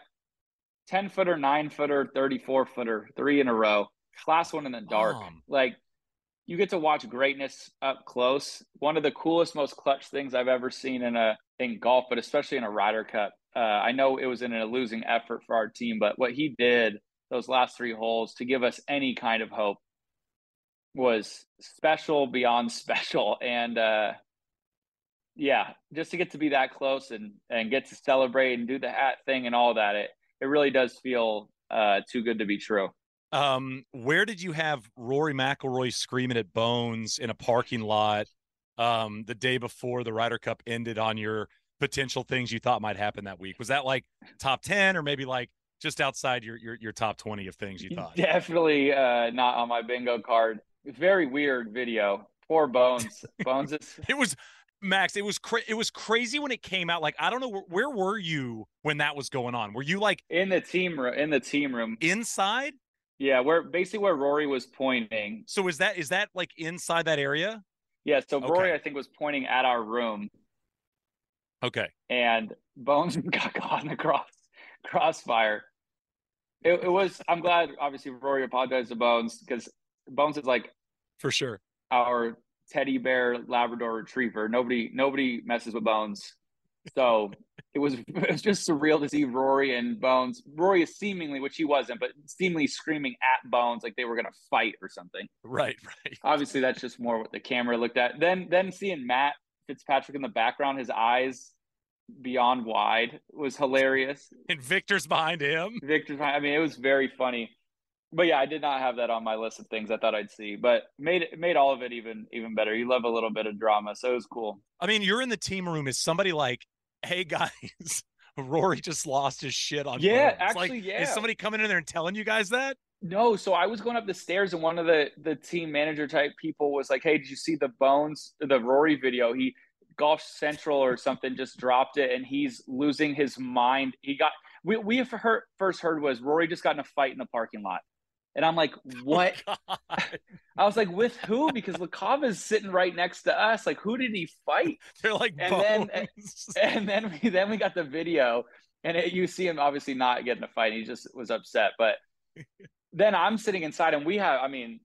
ten footer, nine footer, thirty four footer, three in a row, class one in the dark. Um, like you get to watch greatness up close. One of the coolest, most clutch things I've ever seen in a in golf, but especially in a Ryder Cup. Uh, I know it was in a losing effort for our team, but what he did those last three holes to give us any kind of hope was special beyond [laughs] special and uh yeah just to get to be that close and and get to celebrate and do the hat thing and all that it it really does feel uh too good to be true
um where did you have rory mcilroy screaming at bones in a parking lot um the day before the Ryder Cup ended on your potential things you thought might happen that week? Was that like top 10 or maybe like just outside your your, your top 20 of things you [laughs] thought?
Definitely uh not on my bingo card. Very weird video. Poor bones. [laughs] Bones is
it was max it was cra- it was crazy when it came out. Like i don't know where, where were you when that was going on? Were you like
in the team room in the team room.
Inside?
Yeah where basically where rory was pointing.
So is that is that like inside that area
yeah so okay. rory i think was pointing at our room
okay
and bones [laughs] got caught in the cross crossfire it, it was. I'm glad. Obviously, Rory apologized to Bones because Bones is like
for sure
our teddy bear Labrador Retriever. Nobody, nobody messes with Bones. So it was [laughs] it was just surreal to see Rory and Bones. Rory is seemingly, which he wasn't, but seemingly screaming at Bones like they were gonna fight or something.
Right, right.
Obviously, that's just more what the camera looked at. Then then seeing Matt Fitzpatrick in the background, his eyes beyond wide was hilarious.
And Viktor's behind him.
Viktor's behind. I mean, it was very funny. But yeah, I did not have that on my list of things I thought I'd see, but made it made all of it even even better. You love a little bit of drama, so it was cool.
I mean, you're in the team room. Is somebody like, "Hey guys, [laughs] Rory just lost his shit on"?
Yeah, actually,
like,
yeah.
Is somebody coming in there and telling you guys that?
No, so I was going up the stairs and one of the the team manager type people was like, "Hey, did you see the Bones the Rory video? He Golf Central or something just dropped it, and he's losing his mind. He got we we heard, first heard was Rory just got in a fight in the parking lot, and I'm like, [laughs] oh what? Oh [laughs] I was like, with who? Because is sitting right next to us. Like, who did he fight? [laughs]
They're like,
and eh,
bones.
then and, and then we then we got the video, and it, you see him obviously not getting a fight. He just was upset, but then I'm sitting inside, and we have, I mean,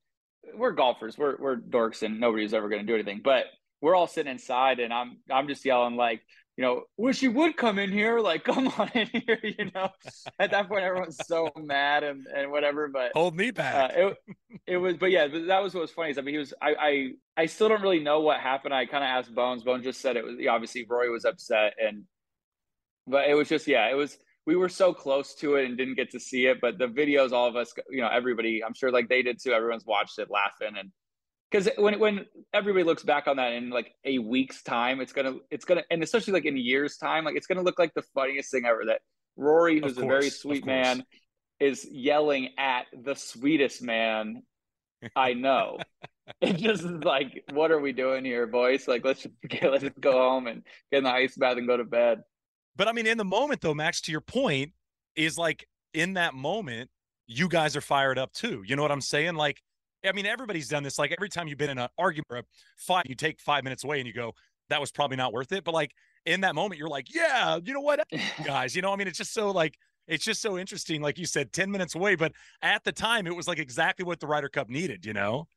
we're golfers, we're we're dorks, and nobody's ever going to do anything, but we're all sitting inside and I'm I'm just yelling like, you know, wish you would come in here, like [laughs] come on in here, you know. At that point everyone's so [laughs] mad and, and whatever, but
hold me back.
Uh, it, it was but yeah, that was what was funny is I mean he was I I, I still don't really know what happened. I kind of asked Bones. Bones just said it was obviously Roy was upset and but it was just yeah, it was we were so close to it and didn't get to see it, but the videos all of us, you know, everybody, I'm sure like they did too. Everyone's watched it laughing and because when when everybody looks back on that in like a week's time, it's gonna it's gonna and especially like in a year's time, like it's gonna look like the funniest thing ever. That Rory, who's course, a very sweet man, is yelling at the sweetest man I know. [laughs] it just is like, what are we doing here, boys? Like, let's just get, let's just go home and get in the ice bath and go to bed.
But I mean, in the moment though, Max, to your point, is like in that moment, you guys are fired up too. You know what I'm saying? Like I mean, everybody's done this. Like every time you've been in an argument or a fight, you take five minutes away and you go, that was probably not worth it. But like in that moment, you're like, yeah, you know what, [laughs] guys, you know, I mean, it's just so like, it's just so interesting. Like you said, 10 minutes away. But at the time, it was like exactly what the Ryder Cup needed, you know?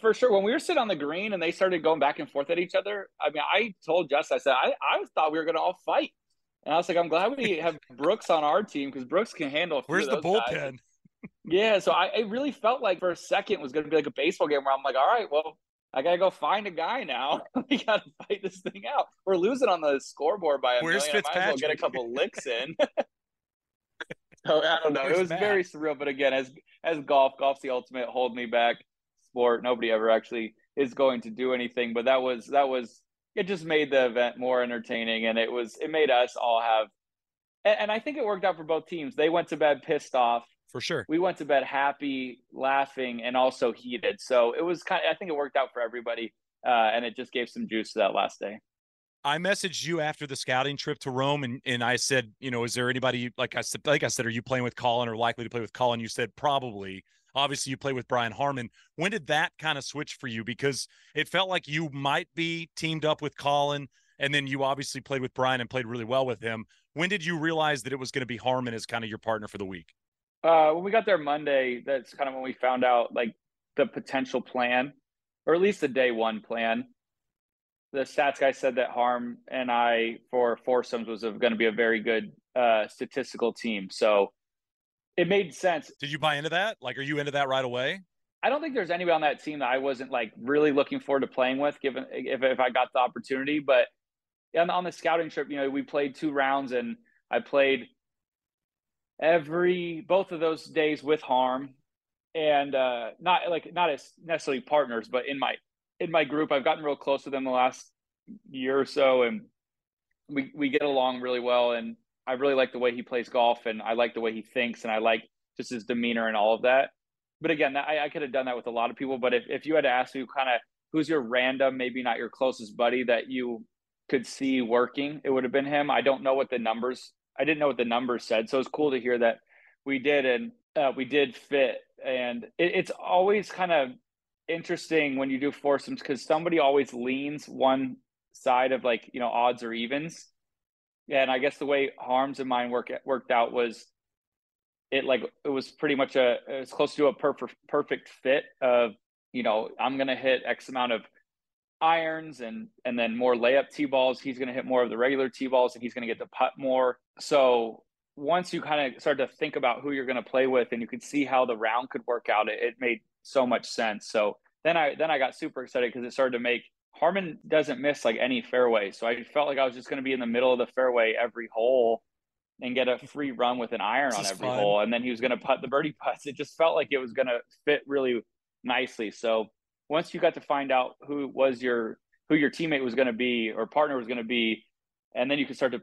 For sure. When we were sitting on the green and they started going back and forth at each other, I mean, I told Jess, I said, I, I thought we were going to all fight. And I was like, I'm glad we have Brooks on our team because Brooks can handle. A few
Where's the
bullpen? guys. Yeah, so I it really felt like for a second it was going to be like a baseball game where I'm like, all right, well, I got to go find a guy now. [laughs] we got to fight this thing out. We're losing on the scoreboard by a
Where's
million. I might as well get a couple licks in. [laughs] so I don't know.
Where's
it was
Matt?
very surreal, but again, as as golf, golf's the ultimate hold me back sport. Nobody ever actually is going to do anything, but that was that was it. Just made the event more entertaining, and it was it made us all have. And, and I think it worked out for both teams. They went to bed pissed off
For sure.
we went to bed happy, laughing, and also heated. So it was kind of, I think it worked out for everybody. Uh, and it just gave some juice to that last day.
I messaged you after the scouting trip to Rome, and, and I said, you know, is there anybody like I said, like I said, are you playing with Collin or likely to play with Collin? You said probably. Obviously, you play with Brian Harman. When did that kind of switch for you? Because it felt like you might be teamed up with Collin, and then you obviously played with Brian and played really well with him. When did you realize that it was going to be Harman as kind of your partner for the week?
Uh, when we got there Monday, that's kind of when we found out like the potential plan, or at least the day one plan. The stats guy said that Harm and I for foursomes was going to be a very good uh, statistical team. So it made sense.
Did you buy into that? Like, are you into that right away?
I don't think there's anybody on that team that I wasn't like really looking forward to playing with, given if if I got the opportunity. But on, on the scouting trip, you know, we played two rounds, and I played every both of those days with Harm, and uh, not like not as necessarily partners, but in my in my group, I've gotten real close with them the last year or so, and we we get along really well. And I really like the way he plays golf, and I like the way he thinks, and I like just his demeanor and all of that but again, that, I, I could have done that with a lot of people. But if, if you had to ask me kind of who's your random, maybe not your closest buddy that you could see working, it would have been him. I don't know what the numbers, I didn't know what the numbers said. So it's cool to hear that we did and uh, we did fit. And it, it's always kind of interesting when you do foursomes because somebody always leans one side of like, you know, odds or evens. And I guess the way Harms and mine work, worked out was it like it was pretty much a it's close to a perfect perfect fit of you know I'm gonna hit X amount of irons and and then more layup tee balls. He's gonna hit more of the regular tee balls and he's gonna get to putt more. So once you kind of start to think about who you're gonna play with and you could see how the round could work out, it, it made so much sense. So then I then I got super excited because it started to make Harman doesn't miss like any fairway. So I felt like I was just gonna be in the middle of the fairway every hole and get a free run with an iron
This
on every
fun.
hole. And then he was going to putt the birdie putts. It just felt like it was going to fit really nicely. So once you got to find out who was your who your teammate was going to be or partner was going to be, and then you could start to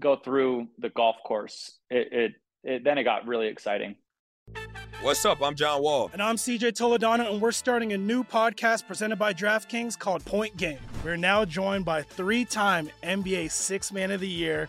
go through the golf course. It, it, it then it got really exciting.
What's up? I'm John Wall.
And I'm CJ Toledano, and we're starting a new podcast presented by DraftKings called Point Game. We're now joined by three time NBA Six Man of the Year,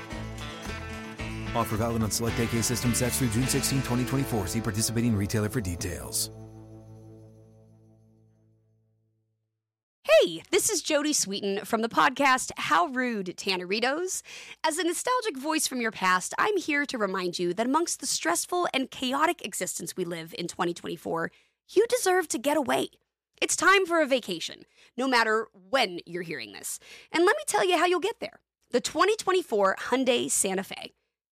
Offer valid on select AK system sets through June 16, 2024. See participating retailer for details.
Hey, this is Jodie Sweetin from the podcast How Rude Tanneritos. As a nostalgic voice from your past, I'm here to remind you that amongst the stressful and chaotic existence we live in 2024, you deserve to get away. It's time for a vacation, no matter when you're hearing this. And let me tell you how you'll get there. The 2024 Hyundai Santa Fe.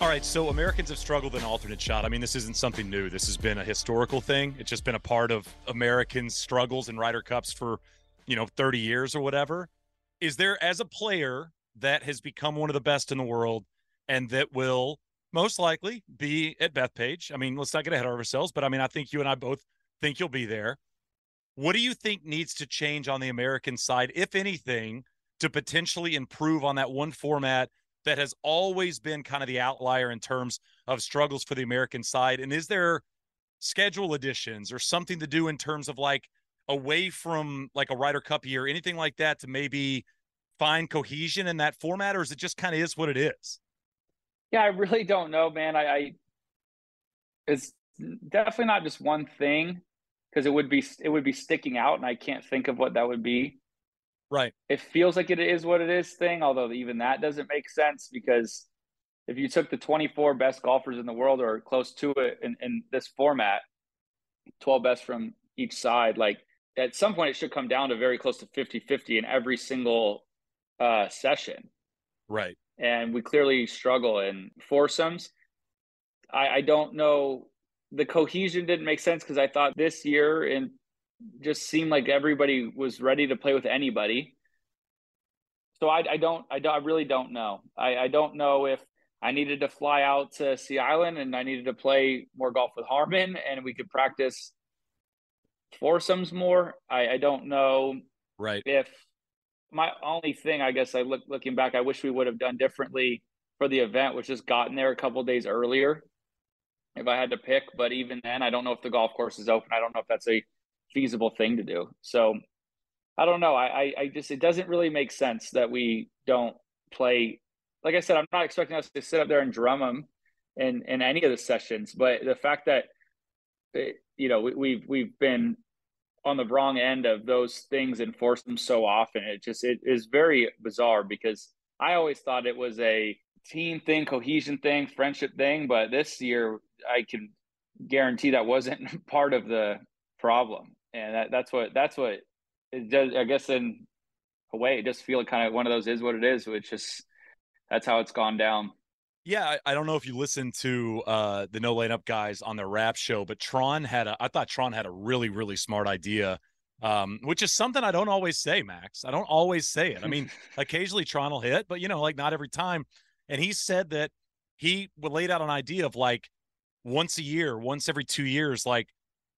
All right, so Americans have struggled in alternate shot. I mean, this isn't something new. This has been a historical thing. It's just been a part of Americans' struggles in Ryder Cups for, you know, 30 years or whatever. Is there, as a player that has become one of the best in the world and that will most likely be at Bethpage? I mean, let's not get ahead of ourselves, but I mean, I think you and I both think you'll be there. What do you think needs to change on the American side, if anything, to potentially improve on that one format that has always been kind of the outlier in terms of struggles for the American side? And is there schedule additions or something to do in terms of like away from like a Ryder Cup year, anything like that to maybe find cohesion in that format, or is it just kind of is what it is?
Yeah, I really don't know, man. I, I it's definitely not just one thing because it would be it would be sticking out, and I can't think of what that would be.
Right.
It feels like it is what it is thing, although even that doesn't make sense because if you took the 24 best golfers in the world or close to it in, in this format, 12 best from each side, like at some point it should come down to very close to 50 50 in every single uh, session.
Right.
And we clearly struggle in foursomes. I, I don't know. The cohesion didn't make sense because I thought this year and just seemed like everybody was ready to play with anybody. So I, I don't, I don't, I really don't know. I, I don't know if I needed to fly out to Sea Island and I needed to play more golf with Harman and we could practice foursomes more. I, I don't know.
Right.
If my only thing, I guess, I look looking back, I wish we would have done differently for the event, was just gotten there a couple days earlier. If I had to pick, but even then, I don't know if the golf course is open. I don't know if that's a feasible thing to do. So I don't know. I, I, just it doesn't really make sense that we don't play. Like I said, I'm not expecting us to sit up there and drum them in in any of the sessions, but the fact that it, you know we, we've we've been on the wrong end of those things and force them so often. It just it is very bizarre because I always thought it was a team thing, cohesion thing, friendship thing, but this year I can guarantee that wasn't [laughs] part of the problem, and that, that's what that's what it does. I guess in a way, it just feel kind of one of those is what it is, which is that's how it's gone down.
Yeah, I, I, don't know if you listened to uh, the No Laying Up guys on their rap show, but Tron had a. I thought Tron had a really, really smart idea, um, which is something I don't always say, Max. I don't always say it. I mean, [laughs] occasionally Tron will hit, but you know, like not every time. And he said that he laid out an idea of like once a year, once every two years, like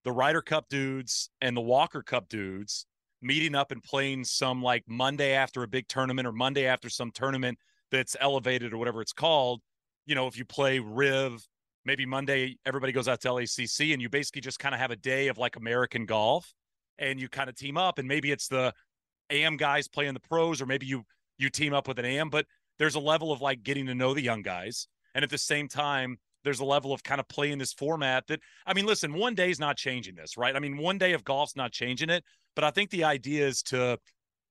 the Ryder Cup dudes and the Walker Cup dudes meeting up and playing some like Monday after a big tournament or Monday after some tournament that's elevated or whatever it's called you know, if you play Riv, maybe Monday everybody goes out to LACC and you basically just kind of have a day of like American golf and you kind of team up and maybe it's the AM guys playing the pros or maybe you you team up with an AM, but there's a level of like getting to know the young guys. And at the same time, there's a level of kind of playing this format that I mean, listen, one day is not changing this, right? I mean, one day of golf's not changing it, but I think the idea is to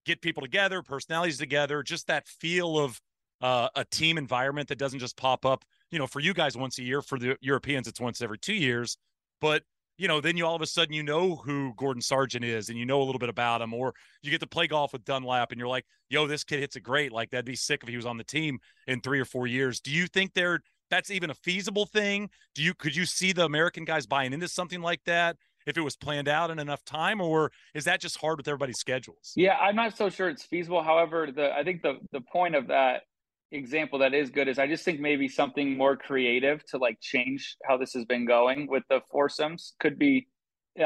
get people together, personalities together, just that feel of uh, a team environment that doesn't just pop up, you know, for you guys once a year. For the Europeans, it's once every two years. But you know, then you all of a sudden you know who Gordon Sargent is, and you know a little bit about him, or you get to play golf with Dunlap, and you're like, "Yo, this kid hits it great." Like that'd be sick if he was on the team in three or four years. Do you think there that's even a feasible thing? Do you could you see the American guys buying into something like that? if it was planned out in enough time or is that just hard with everybody's schedules
yeah i'm not so sure it's feasible however the i think the the point of that example that is good is I just think maybe something more creative to like change how this has been going with the foursomes could be.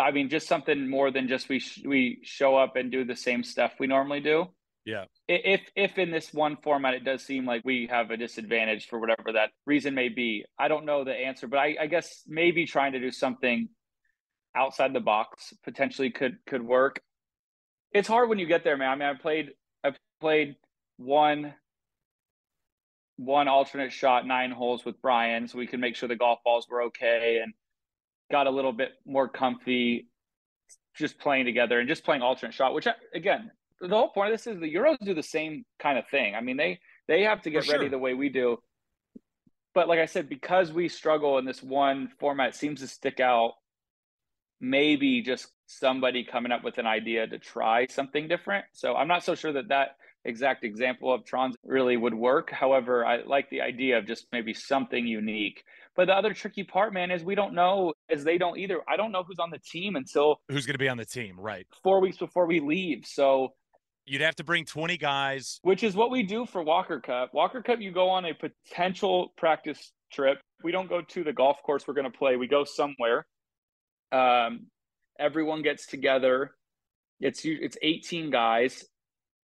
I mean, just something more than just we sh- we show up and do the same stuff we normally do.
Yeah.
If if in this one format it does seem like we have a disadvantage for whatever that reason may be, I don't know the answer, but I, I guess maybe trying to do something outside the box potentially could could work. It's hard when you get there, man. I mean, I played I played one one alternate shot, nine holes with Brian, so we could make sure the golf balls were okay, and got a little bit more comfy just playing together and just playing alternate shot. Which again, the whole point of this is the Euros do the same kind of thing. I mean, they they have to get ready the way we do. But like I said, because we struggle in this one format, seems to stick out. Maybe just somebody coming up with an idea to try something different. So I'm not so sure that that exact example of Trons really would work. However, I like the idea of just maybe something unique. But the other tricky part, man, is we don't know, as they don't either. I don't know who's on the team until
who's going to be on the team, right?
Four weeks before we leave. So
You'd have to bring 20 guys.
Which is what we do for Walker Cup. Walker Cup, you go on a potential practice trip. We don't go to the golf course we're going to play. We go somewhere. Um, everyone gets together. It's it's 18 guys,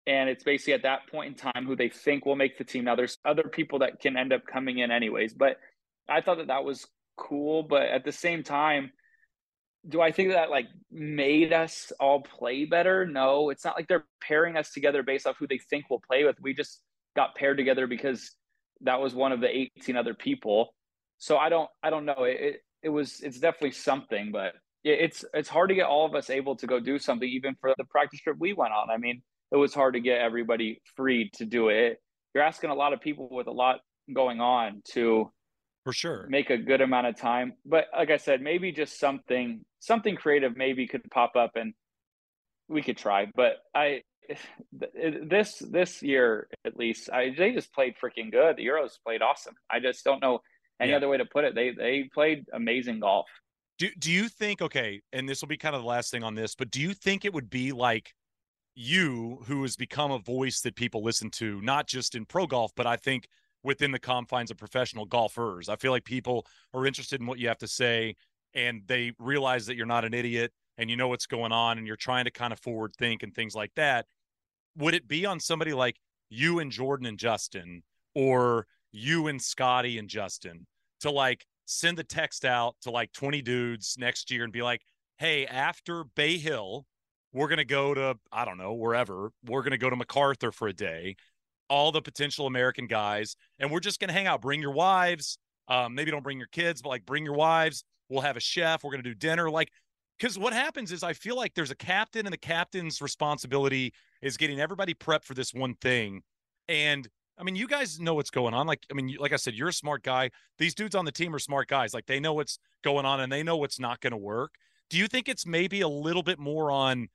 and it's basically at that point in time who they think will make the team. Now, there's other people that can end up coming in anyways, but I thought that that was cool. But at the same time, do I think that like made us all play better? No, it's not like they're pairing us together based off who they think we'll play with. We just got paired together because that was one of the 18 other people. So I don't, I don't know. It, it, it was, it's definitely something, but it's, it's hard to get all of us able to go do something, even for the practice trip we went on. I mean, it was hard to get everybody free to do it. You're asking a lot of people with a lot going on to
for sure.
make a good amount of time. But like i said maybe just something something creative maybe could pop up and we could try. But i this this year at least i they just played freaking good. The euros played awesome. I just don't know any yeah. other way to put it. They they played amazing golf.
Do do you think okay and this will be kind of the last thing on this but do you think it would be like you who has become a voice that people listen to not just in pro golf but i think within the confines of professional golfers. I feel like people are interested in what you have to say and they realize that you're not an idiot and you know what's going on and you're trying to kind of forward think and things like that. Would it be on somebody like you and Jordan and Justin or you and Scotty and Justin to like send the text out to like 20 dudes next year and be like, hey, after Bay Hill, we're going to go to, I don't know, wherever. We're going to go to MacArthur for a day all the potential American guys, and we're just going to hang out. Bring your wives. Um, maybe don't bring your kids, but like bring your wives. We'll have a chef. We're going to do dinner. Like, because what happens is I feel like there's a captain, and the captain's responsibility is getting everybody prepped for this one thing. And I mean, you guys know what's going on. Like, I mean, like I said, you're a smart guy. These dudes on the team are smart guys. Like, they know what's going on and they know what's not going to work. Do you think it's maybe a little bit more on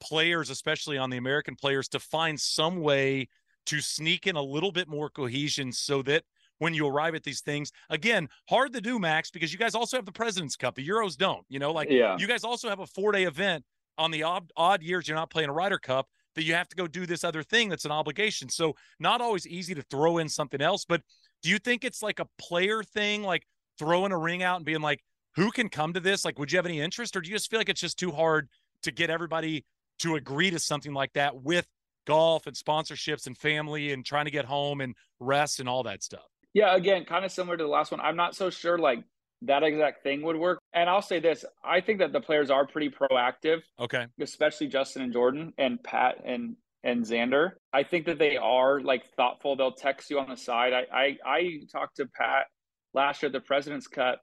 players, especially on the American players, to find some way to sneak in a little bit more cohesion so that when you arrive at these things again hard to do max because you guys also have the president's cup. The euros don't you know like yeah. you guys also have a four day event on the odd, odd years you're not playing a Ryder Cup that you have to go do this other thing that's an obligation. So not always easy to throw in something else but do you think it's like a player thing like throwing a ring out and being like who can come to this? Like would you have any interest or do you just feel like it's just too hard to get everybody to agree to something like that with golf and sponsorships and family and trying to get home and rest and all that stuff.
Yeah, again, kind of similar to the last one. I'm not so sure like that exact thing would work. And I'll say this I think that the players are pretty proactive.
Okay.
Especially Justin and Jordan and Pat and and Xander. I think that they are like thoughtful. They'll text you on the side. I I, I talked to Pat last year at the President's Cup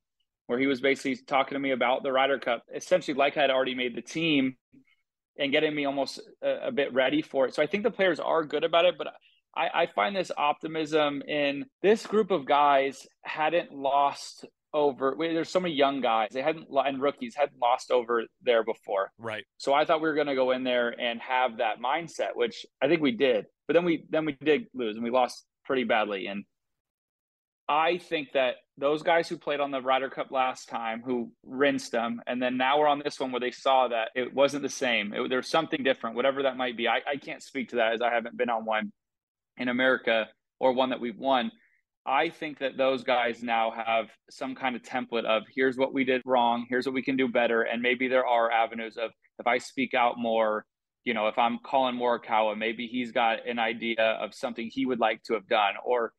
where he was basically talking to me about the Ryder Cup, essentially like I had already made the team and getting me almost a, a, bit ready for it. So I think the players are good about it, but I, I find this optimism in this group of guys hadn't lost over. There's so many young guys they hadn't and rookies hadn't lost over there before.
Right.
So I thought we were going to go in there and have that mindset, which I think we did. But then we then we did lose and we lost pretty badly. And I think that those guys who played on the Ryder Cup last time, who rinsed them, and then now we're on this one where they saw that it wasn't the same. There's something different, whatever that might be. I, I can't speak to that as I haven't been on one in America or one that we've won. I think that those guys now have some kind of template of here's what we did wrong, here's what we can do better, and maybe there are avenues of if I speak out more, you know, if I'm calling Morikawa, maybe he's got an idea of something he would like to have done, or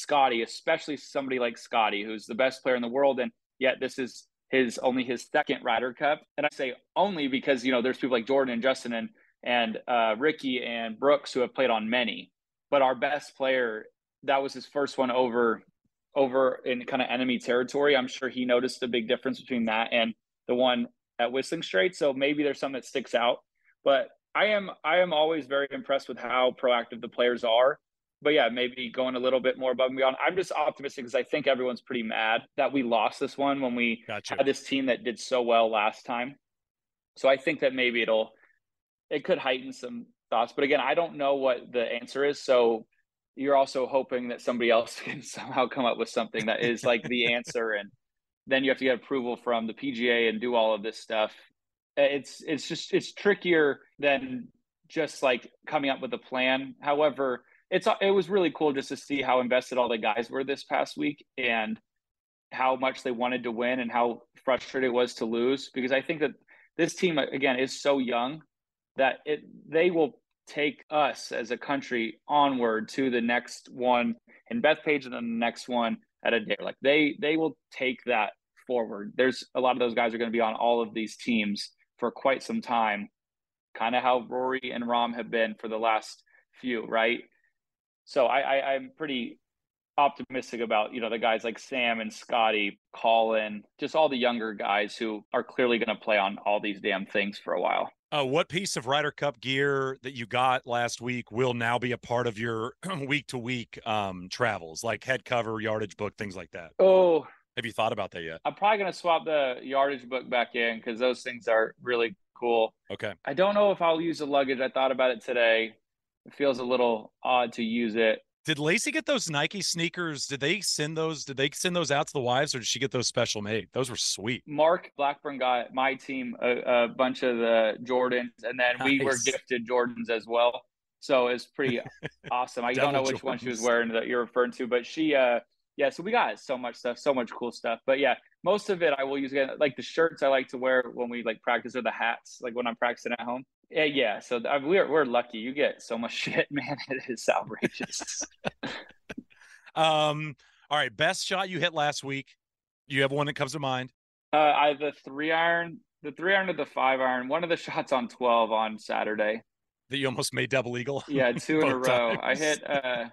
Scotty, especially somebody like Scotty, who's the best player in the world, and yet this is his only his second Ryder Cup. And I say only because you know there's people like Jordan and Justin and and uh, Rickie and Brooks who have played on many, but our best player that was his first one over over in kind of enemy territory. I'm sure he noticed a big difference between that and the one at Whistling Straits. So maybe there's some that sticks out. But I am I am always very impressed with how proactive the players are. But yeah, maybe going a little bit more above and beyond. I'm just optimistic because I think everyone's pretty mad that we lost this one when we
gotcha.
had this team that did so well last time. So I think that maybe it'll it could heighten some thoughts. But again, I don't know what the answer is. So you're also hoping that somebody else [laughs] can somehow come up with something that is like the answer and then you have to get approval from the PGA and do all of this stuff. Uh, it's it's just it's trickier than just like coming up with a plan. However, it's it was really cool just to see how invested all the guys were this past week and how much they wanted to win and how frustrated it was to lose because I think that this team again is so young that it they will take us as a country onward to the next one and Bethpage and then the next one at Adare. Like they they will take that forward. There's a lot of those guys are going to be on all of these teams for quite some time, kind of how Rory and Rahm have been for the last few, right? So I, I I'm pretty optimistic about you know the guys like Sam and Scotty, Collin, just all the younger guys who are clearly going to play on all these damn things for a while.
Uh, what piece of Ryder Cup gear that you got last week will now be a part of your week to week um, travels, like head cover, yardage book, things like that?
Oh,
have you thought about that yet?
I'm probably going to swap the yardage book back in because those things are really cool.
Okay.
I don't know if I'll use the luggage. I thought about it today. It feels a little odd to use it.
Did Lacey get those Nike sneakers? Did they send those? Did they send those out to the wives, or did she get those special made? Those were sweet.
Mark Blackburn got my team a, a bunch of the Jordans, and then nice. we were gifted Jordans as well. So it's pretty [laughs] awesome. I don't know which Jordans. one she was wearing that you're referring to, but she, uh, yeah. So we got so much stuff, so much cool stuff. But yeah, most of it I will use again. Like the shirts I like to wear when we like practice, or the hats, like when I'm practicing at home. Yeah, yeah. So uh, we're we're lucky. You get so much [laughs] shit, man. [laughs] It is outrageous. [laughs]
um. All right. Best shot you hit last week. You have one that comes to mind.
Uh, I have the three iron, the three iron to the five iron. One of the shots on twelve on Saturday.
That you almost made double eagle.
Yeah, two in a row. Times. I hit. Uh,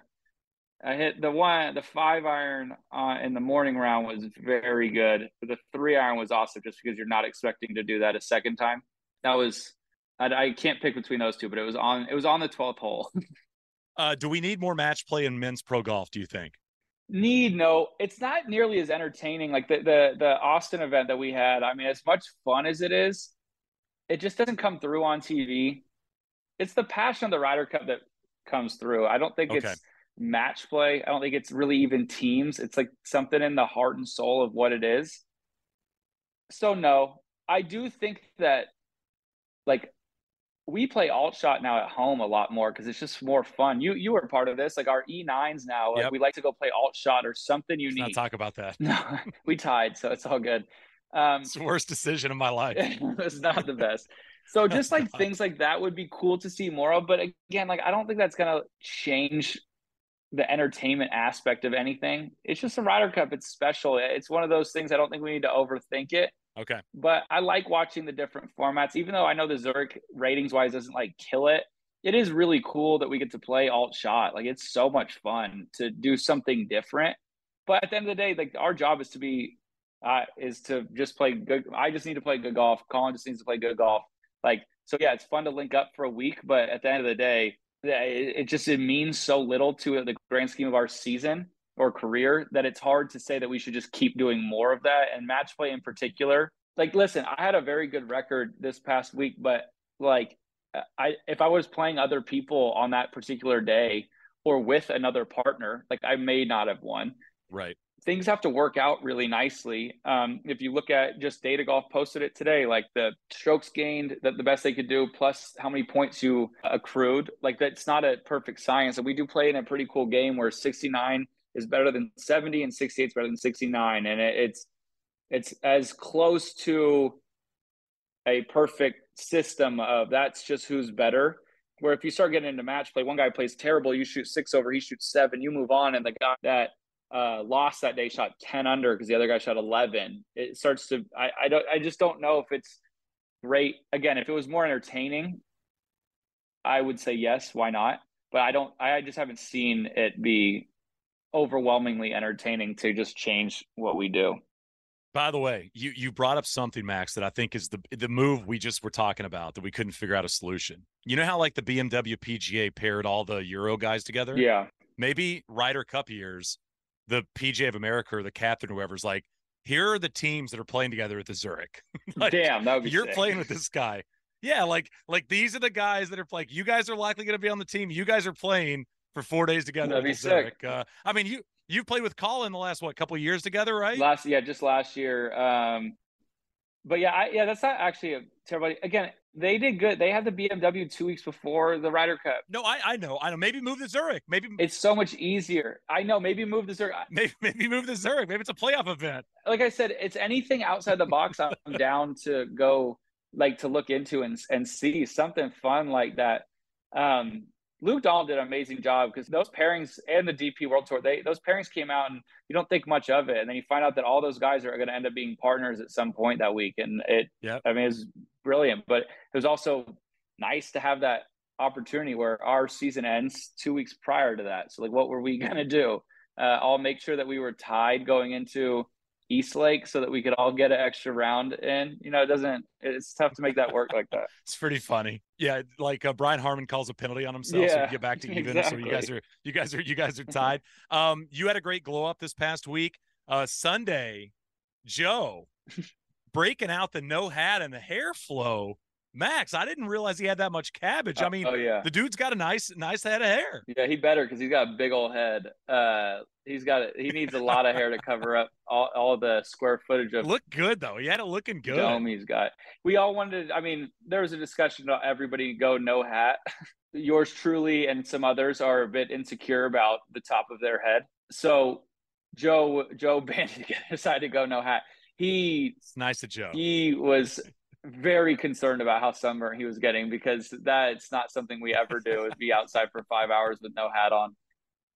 I hit the one, the five iron uh, in the morning round was very good. But the three iron was awesome, just because you're not expecting to do that a second time. That was I, I can't pick between those two, but it was on it was on the twelfth hole. [laughs]
uh, do we need more match play in men's pro golf? Do you think?
Need no, it's not nearly as entertaining. Like the the the Austin event that we had. I mean, as much fun as it is, it just doesn't come through on TV. It's the passion of the Ryder Cup that comes through. I don't think okay. it's match play. I don't think it's really even teams. It's like something in the heart and soul of what it is. So no, I do think that like we play alt shot now at home a lot more because it's just more fun. You you were part of this, like our E9s now. Like yep. we like to go play alt shot or something unique.
Let's not talk about that.
No, [laughs] we tied, so it's all good. Um,
it's the worst decision of my life. [laughs]
it's not the best. So just like [laughs] things like that would be cool to see more of. But again, like I don't think that's gonna change the entertainment aspect of anything. It's just a Ryder Cup. It's special. It's one of those things. I don't think we need to overthink it.
Okay.
But I like watching the different formats, even though I know the Zurich ratings wise doesn't like kill it. It is really cool that we get to play alt shot. Like it's so much fun to do something different. But at the end of the day, like our job is to be uh, is to just play good. I just need to play good golf. Collin just needs to play good golf. Like so, yeah, it's fun to link up for a week. But at the end of the day, it, just it means so little to the grand scheme of our season or career that it's hard to say that we should just keep doing more of that. And match play in particular, like, listen, I had a very good record this past week, but like, I if I was playing other people on that particular day or with another partner, like I may not have won.
Right.
Things have to work out really nicely. Um, if you look at just data golf posted it today, like the strokes gained that the best they could do, plus how many points you accrued, like that's not a perfect science. And we do play in a pretty cool game where 69 is better than 70 and 68 is better than 69 and it, it's it's as close to a perfect system of that's just who's better where if you start getting into match play one guy plays terrible you shoot six over he shoots seven you move on and the guy that uh, lost that day shot 10 under because the other guy shot 11 it starts to I, I don't i just don't know if it's great again if it was more entertaining i would say yes why not but i don't i just haven't seen it be overwhelmingly entertaining to just change what we do.
By the way, you you brought up something, Max, that I think is the the move we just were talking about that we couldn't figure out a solution. You know how like the BMW PGA paired all the Euro guys together?
Yeah.
Maybe Ryder Cup years, the PJ of America or the captain, whoever's like, here are the teams that are playing together at the Zurich. [laughs] like,
Damn, that would be
you're
sick.
playing with this guy. Yeah, like like these are the guys that are like you guys are likely going to be on the team. You guys are playing for four days together.
That'd be sick.
Zurich. Uh, I mean, you you've played with Collin the last what couple of years together, right?
Last yeah, just last year. Um, but yeah, I, yeah, that's not actually a terrible. Again, they did good. They had the BMW two weeks before the Ryder Cup.
No, I I know, I know. Maybe move to Zurich. Maybe
It's so much easier. I know. Maybe move to Zurich. [laughs]
maybe maybe move to Zurich. Maybe it's a playoff event.
Like I said, it's anything outside the box. I'm [laughs] down to go like to look into and and see something fun like that. Um, Luke Donald did an amazing job because those pairings and the DP World Tour, they those pairings came out and you don't think much of it, and then you find out that all those guys are going to end up being partners at some point that week, and it,
Yep.
I mean, it's brilliant. But it was also nice to have that opportunity where our season ends two weeks prior to that. So like, what were we [laughs] going to do? Uh, I'll make sure that we were tied going into East Lake so that we could all get an extra round in. You know, it doesn't. It's tough to make that work like that. [laughs]
It's pretty funny. Yeah, like uh, Brian Harman calls a penalty on himself, so we get back [laughs] to even. So you guys are you guys are you guys are [laughs] tied. Um, you had a great glow up this past week. Uh, Sunday, Joe breaking out the no hat and the hair flow. Max, I didn't realize he had that much cabbage. I mean,
oh yeah,
the dude's got a nice nice head of hair.
yeah, he better because he's got a big old head. Uh, he's got he needs a lot of hair to cover up all, all the square footage of
Look good though. He had it looking good.
dome he's got. We all wanted. I mean, there was a discussion about everybody go no hat. [laughs] Yours truly and some others are a bit insecure about the top of their head. So Joe Joe [laughs] banded decided to go no hat. He
It's nice to Joe.
he was very concerned about how summer he was getting because that's not something we ever do is be [laughs] outside for five hours with no hat on.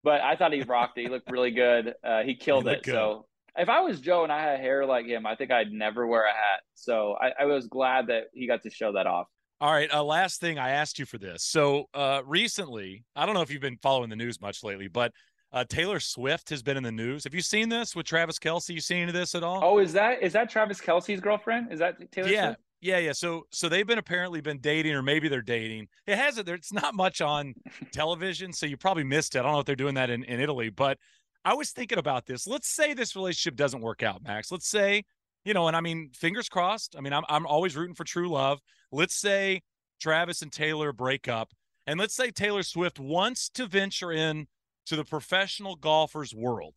But I thought he rocked it. He looked really good. Uh, he killed
He
it.
good.
So if I was Joe and I had hair like him, I think I'd never wear a hat. So I, I was glad that he got to show that off.
All right. Uh, last thing I asked you for this. So uh, recently, I don't know if you've been following the news much lately, but uh, Taylor Swift has been in the news. Have you seen this with Travis Kelce? You seen any of this at all?
Oh, is that is that Travis Kelce's girlfriend? Is that Taylor
yeah.
Swift?
Yeah, yeah. So, so they've been apparently been dating, or maybe they're dating. It hasn't. there- It's not much on [laughs] television, so you probably missed it. I don't know if they're doing that in, in Italy, but I was thinking about this. Let's say this relationship doesn't work out, Max. Let's say, you know, and I mean, fingers crossed. I mean, I'm I'm always rooting for true love. Let's say Travis and Taylor break up, and let's say Taylor Swift wants to venture in to the professional golfer's world.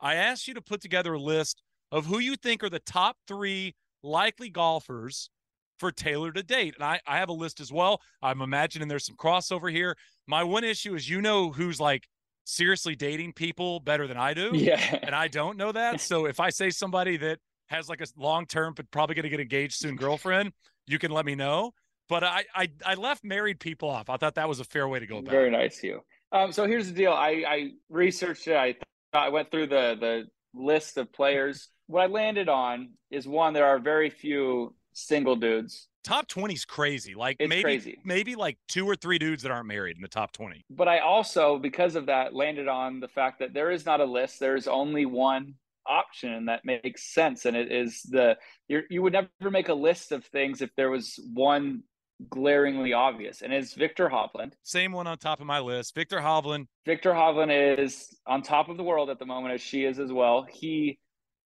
I asked you to put together a list of who you think are the top three likely golfers for Taylor to date. And I, I have a list as well. I'm imagining there's some crossover here. My one issue is you know who's like seriously dating people better than I do.
Yeah.
And I don't know [laughs] that. So if I say somebody that has like a long term, but probably going to get engaged soon girlfriend, you can let me know. But I, I I left married people off. I thought that was a fair way to go about
Very
it.
nice you. Um, so here's the deal. I, I researched it. I I went through the the list of players. What I landed on is one. There are very few single dudes,
Top 20 is crazy. Like
It's
maybe
crazy.
maybe like two or three dudes that aren't married in the top 20.
but I also, because of that, landed on the fact that there is not a list. There is only one option that makes sense, and it is the you're, you would never make a list of things if there was one glaringly obvious, and it's Viktor Hovland.
Same one on top of my list. Viktor Hovland.
Viktor Hovland is on top of the world at the moment, as she is as well. He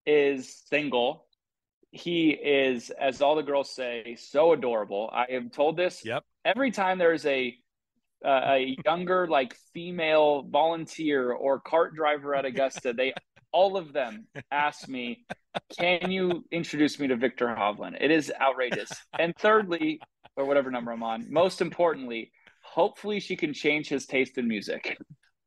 is single. He is, as all the girls say, so adorable. I am told this
Yep.
every time there's a uh, a younger like female volunteer or cart driver at Augusta. They [laughs] all of them ask me, "Can you introduce me to Viktor Hovland?" It is outrageous. And thirdly, or whatever number I'm on, most importantly, hopefully she can change his taste in music.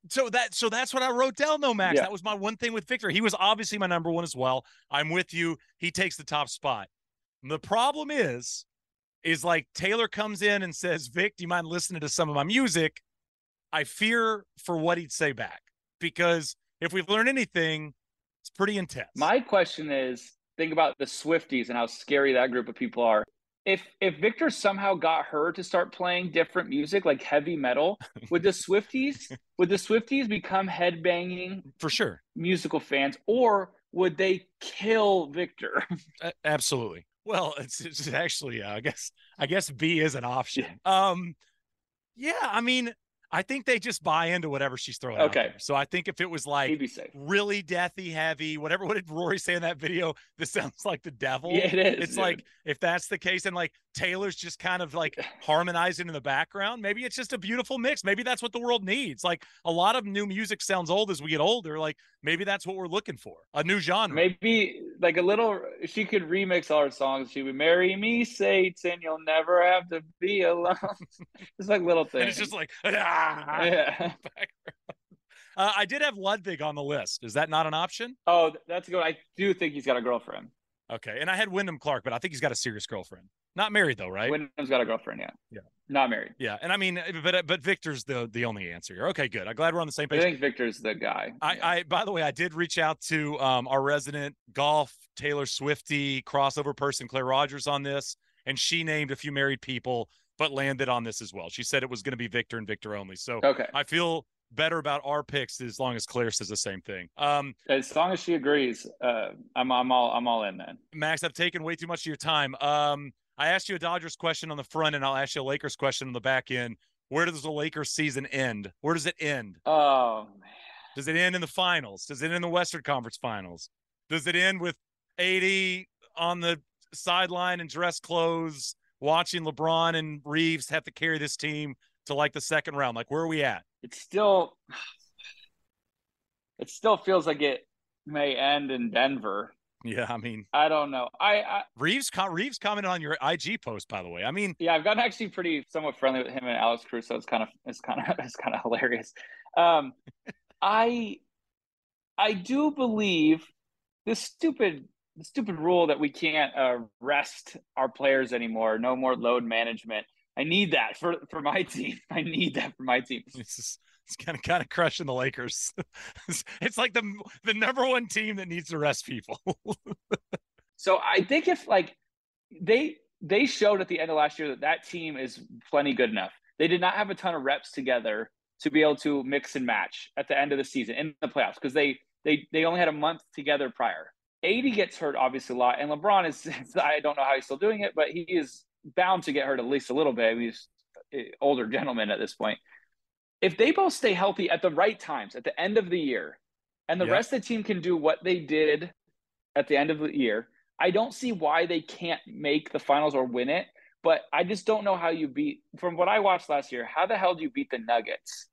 So that so that's what I wrote down though, Max.
Yeah.
That was my one thing with Viktor. He was obviously my number one as well. I'm with you. He takes the top spot. The problem is, is like Taylor comes in and says, Vic, do you mind listening to some of my music? I fear for what he'd say back. Because if we've learned anything, it's pretty intense.
My question is think about the Swifties and how scary that group of people are. If if Viktor somehow got her to start playing different music like heavy metal, would the [laughs] Swifties would the Swifties become headbanging
for sure
musical fans, or would they kill Viktor? [laughs]
A- absolutely. Well, it's, it's actually, uh, I guess, I guess B is an option. Um, yeah, I mean, I think they just buy into whatever she's throwing out
Okay.
So I think if it was like
He'd be safe.
really deathy heavy, whatever, what did Rory say in that video? This sounds like the devil.
Yeah, it is,
It's
dude.
like if that's the case, and like Taylor's just kind of like harmonizing in the background, maybe it's just a beautiful mix. Maybe that's what the world needs. Like a lot of new music sounds old as we get older. Like maybe that's what we're looking for. A new genre.
Maybe like a little. She could remix all her songs. She would marry me, Satan. You'll never have to be alone. [laughs] it's like little things.
And it's just like, [laughs] ah,
yeah. [laughs]
Uh, I did have Ludvig on the list. Is that not an option?
Oh, that's good. I do think he's got a girlfriend.
Okay. And I had Wyndham Clark, but I think he's got a serious girlfriend. Not married though, right?
Wyndham's got a girlfriend. Yeah.
Yeah.
Not married.
yeah. And I mean, but but Viktor's the the only answer here. Okay, good. I'm glad we're on the same page.
I think Viktor's the guy.
I, I by the way, I did reach out to um, our resident golf Taylor Swifty crossover person, Claire Rogers, on this, and she named a few married people, but landed on this as well. She said it was going to be Viktor and Viktor only. So
Okay.
I feel better about our picks as long as Claire says the same thing. Um,
As long as she agrees, uh, I'm I'm all I'm all in then.
Max, I've taken way too much of your time. Um, I asked you a Dodgers question on the front, and I'll ask you a Lakers question on the back end. Where does the Lakers season end? Where does it end?
Oh man.
Does it end in the finals? Does it end in the Western Conference Finals? Does it end with AD on the sideline in dress clothes, watching LeBron and Reaves have to carry this team to like the second round? Like, where are we at?
It still it still feels like it may end in Denver.
Yeah, I mean,
I don't know. I, I
Reaves Reaves commented on your IG post, by the way. I mean,
yeah, I've gotten actually pretty somewhat friendly with him and Alex Cruz, so it's kind of it's kind of [laughs] it's kind of hilarious. Um, I I do believe this stupid the stupid rule that we can't uh, rest our players anymore. No more load management. I need that for for my team. [laughs] I need that for my team.
it's just, it's kind of kind of crushing the Lakers. [laughs] it's, it's like the the number one team that needs to rest people. [laughs]
So I think if like they they showed at the end of last year that that team is plenty good enough. They did not have a ton of reps together to be able to mix and match at the end of the season in the playoffs because they they they only had a month together prior. AD gets hurt obviously a lot, and LeBron is I don't know how he's still doing it, but he is bound to get hurt at least a little bit. He's older gentleman at this point. If they both stay healthy at the right times at the end of the year, and the
Yep.
rest of the team can do what they did at the end of the year, I don't see why they can't make the finals or win it. But I just don't know how you beat. From what I watched last year, how the hell do you beat the Nuggets?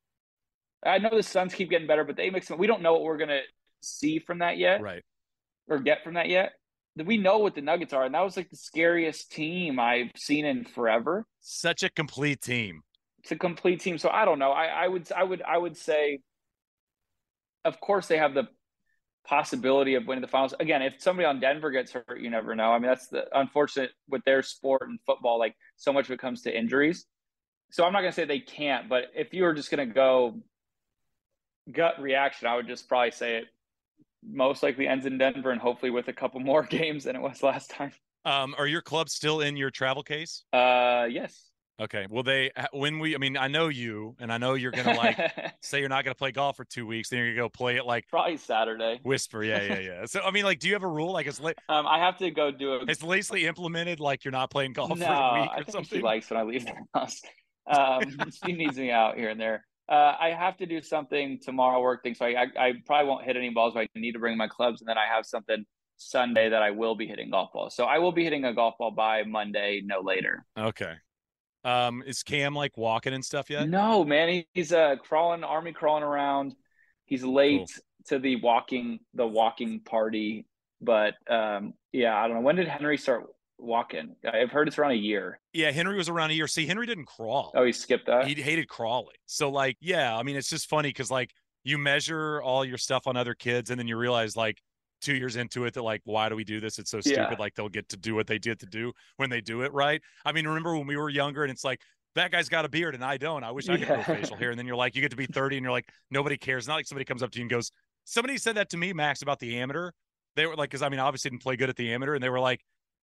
I know the Suns keep getting better, but they mix them. We don't know what we're gonna see from that yet,
right.
or get from that yet. We know what the Nuggets are, and that was like the scariest team I've seen in forever.
Such a complete team.
It's a complete team. So I don't know. I, I would I would I would say of course they have the possibility of winning the finals. Again, if somebody on Denver gets hurt, you never know. I mean, that's the unfortunate with their sport and football, like so much of it comes to injuries. So I'm not gonna say they can't, but if you were just gonna go gut reaction, I would just probably say it most likely ends in Denver and hopefully with a couple [laughs] more games than it was last time.
Um, are your clubs still in your travel case?
Uh yes.
Okay. Well, they when we, I mean, I know you, and I know you're gonna like [laughs] say you're not gonna play golf for two weeks, then you're gonna go play it like
probably Saturday.
whisper. Yeah, yeah, yeah. So I mean, like, do you have a rule? Like, is La- [laughs]
Um, I have to go do it.
It's lazily implemented like you're not playing golf
no,
for a week
I think
something?
she likes when I leave the house. Um, she needs me out here and there. Uh, I have to do something tomorrow work thing, so I, I, I probably won't hit any balls. But I need to bring my clubs, and then I have something Sunday that I will be hitting golf balls. So I will be hitting a golf ball by Monday, no later.
okay. Um, is Cam like walking and stuff yet?
No, man, he's uh crawling, army crawling around. He's late to the walking, the walking party. But um, yeah, I don't know. When did Henry start walking? I've heard it's around a year.
Yeah, Henry was around a year. See, Henry didn't crawl.
Oh, he skipped that.
he hated crawling. So like, yeah, I mean, it's just funny because like you measure all your stuff on other kids, and then you realize like two years into it that like, why do we do this? It's so
Yeah.
stupid. Like they'll get to do what they did to do when they do it right. I mean, remember when we were younger, and it's like. That guy's got a beard and I don't. I wish I could grow facial [laughs] hair. And then you're like, you get to be 30 and you're like, nobody cares. Not like somebody comes up to you and goes, somebody said that to me, Max, about the amateur. They were like, because I mean, obviously didn't play good at the amateur, and they were like,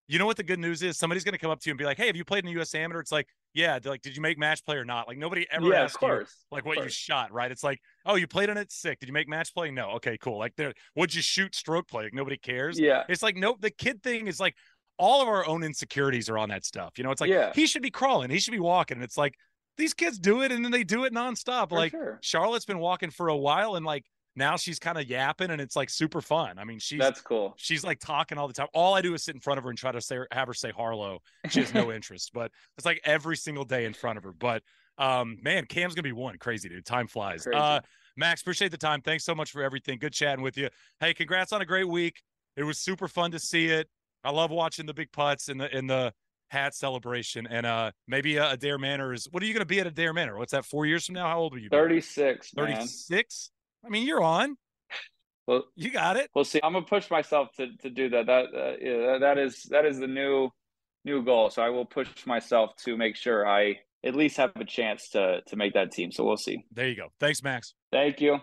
you know what the good news is? Somebody's going to come up to you and be like, "Hey, have you played in the U.S. Amateur?" It's like, "Yeah." They're like, "Did you make match play or not?" Like nobody ever
Yeah,
asks you like what you shot, right? It's like, "Oh, you played on it, sick. Did you make match play? No. Okay, cool. Like, there, what'd you shoot stroke play? Like, nobody cares.
Yeah.
It's like, nope. The kid thing is like all of our own insecurities are on that stuff. You know, it's like
Yeah.
he should be crawling, he should be walking. And it's like these kids do it and then they do it nonstop.
For
like
sure.
Charlotte's been walking for a while and like now she's kind of yapping and it's like super fun. I mean, she's
that's cool.
She's like talking all the time. All I do is sit in front of her and try to say have her say Harlow. She has no [laughs] interest, but it's like every single day in front of her. But um, man, Cam's gonna be one crazy dude. Time flies.
Crazy.
Uh, Max, appreciate the time. Thanks so much for everything. Good chatting with you. Hey, congrats on a great week. It was super fun to see it. I love watching the big putts and the in the hat celebration and uh maybe a, Adare Manor is what are you going to be at Adare Manor? What's that 4 years from now? How old are you?
36.
36? I mean, you're on.
Well,
You got it.
we'll see. I'm gonna push myself to to do that. That uh, yeah, that- is that is the new new goal. So I will push myself to make sure I at least have a chance to to make that team. So we'll see.
There you go. Thanks, Max.
Thank you.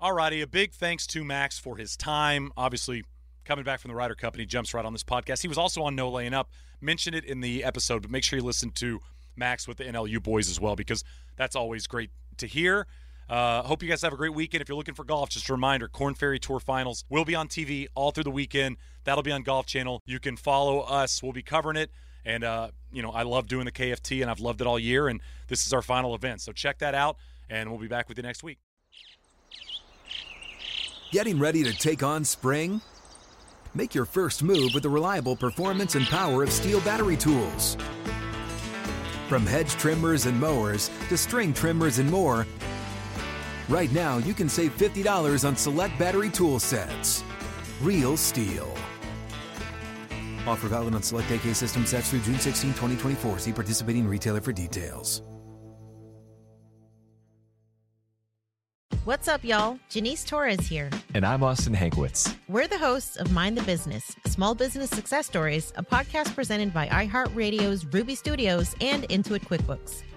All righty. A big thanks to Max for his time. Obviously, coming back from the Ryder Cup, and he jumps right on this podcast. He was also on No Laying Up. Mentioned it in the episode, but make sure you listen to Max with the NLU boys as well because that's always great to hear. Uh, hope you guys have a great weekend. If you're looking for golf, just a reminder: Korn Ferry Tour Finals will be on TV all through the weekend. That'll be on Golf Channel. You can follow us. We'll be covering it. And uh, you know, I love doing the KFT, and I've loved it all year. And this is our final event, so check that out. And we'll be back with you next week.
Getting ready to take on spring? Make your first move with the reliable performance and power of STIHL battery tools. From hedge trimmers and mowers to string trimmers and more, right now you can save $50 on select battery tool sets. Real STIHL. Offer valid on select AK system sets through June 16, 2024. See participating retailer for details.
What's up, y'all? Janice Torres here.
And I'm Austin Hankwitz.
We're the hosts of Mind the Business Small Business Success Stories, a podcast presented by iHeartRadio's Ruby Studios and Intuit QuickBooks.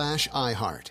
iHeart.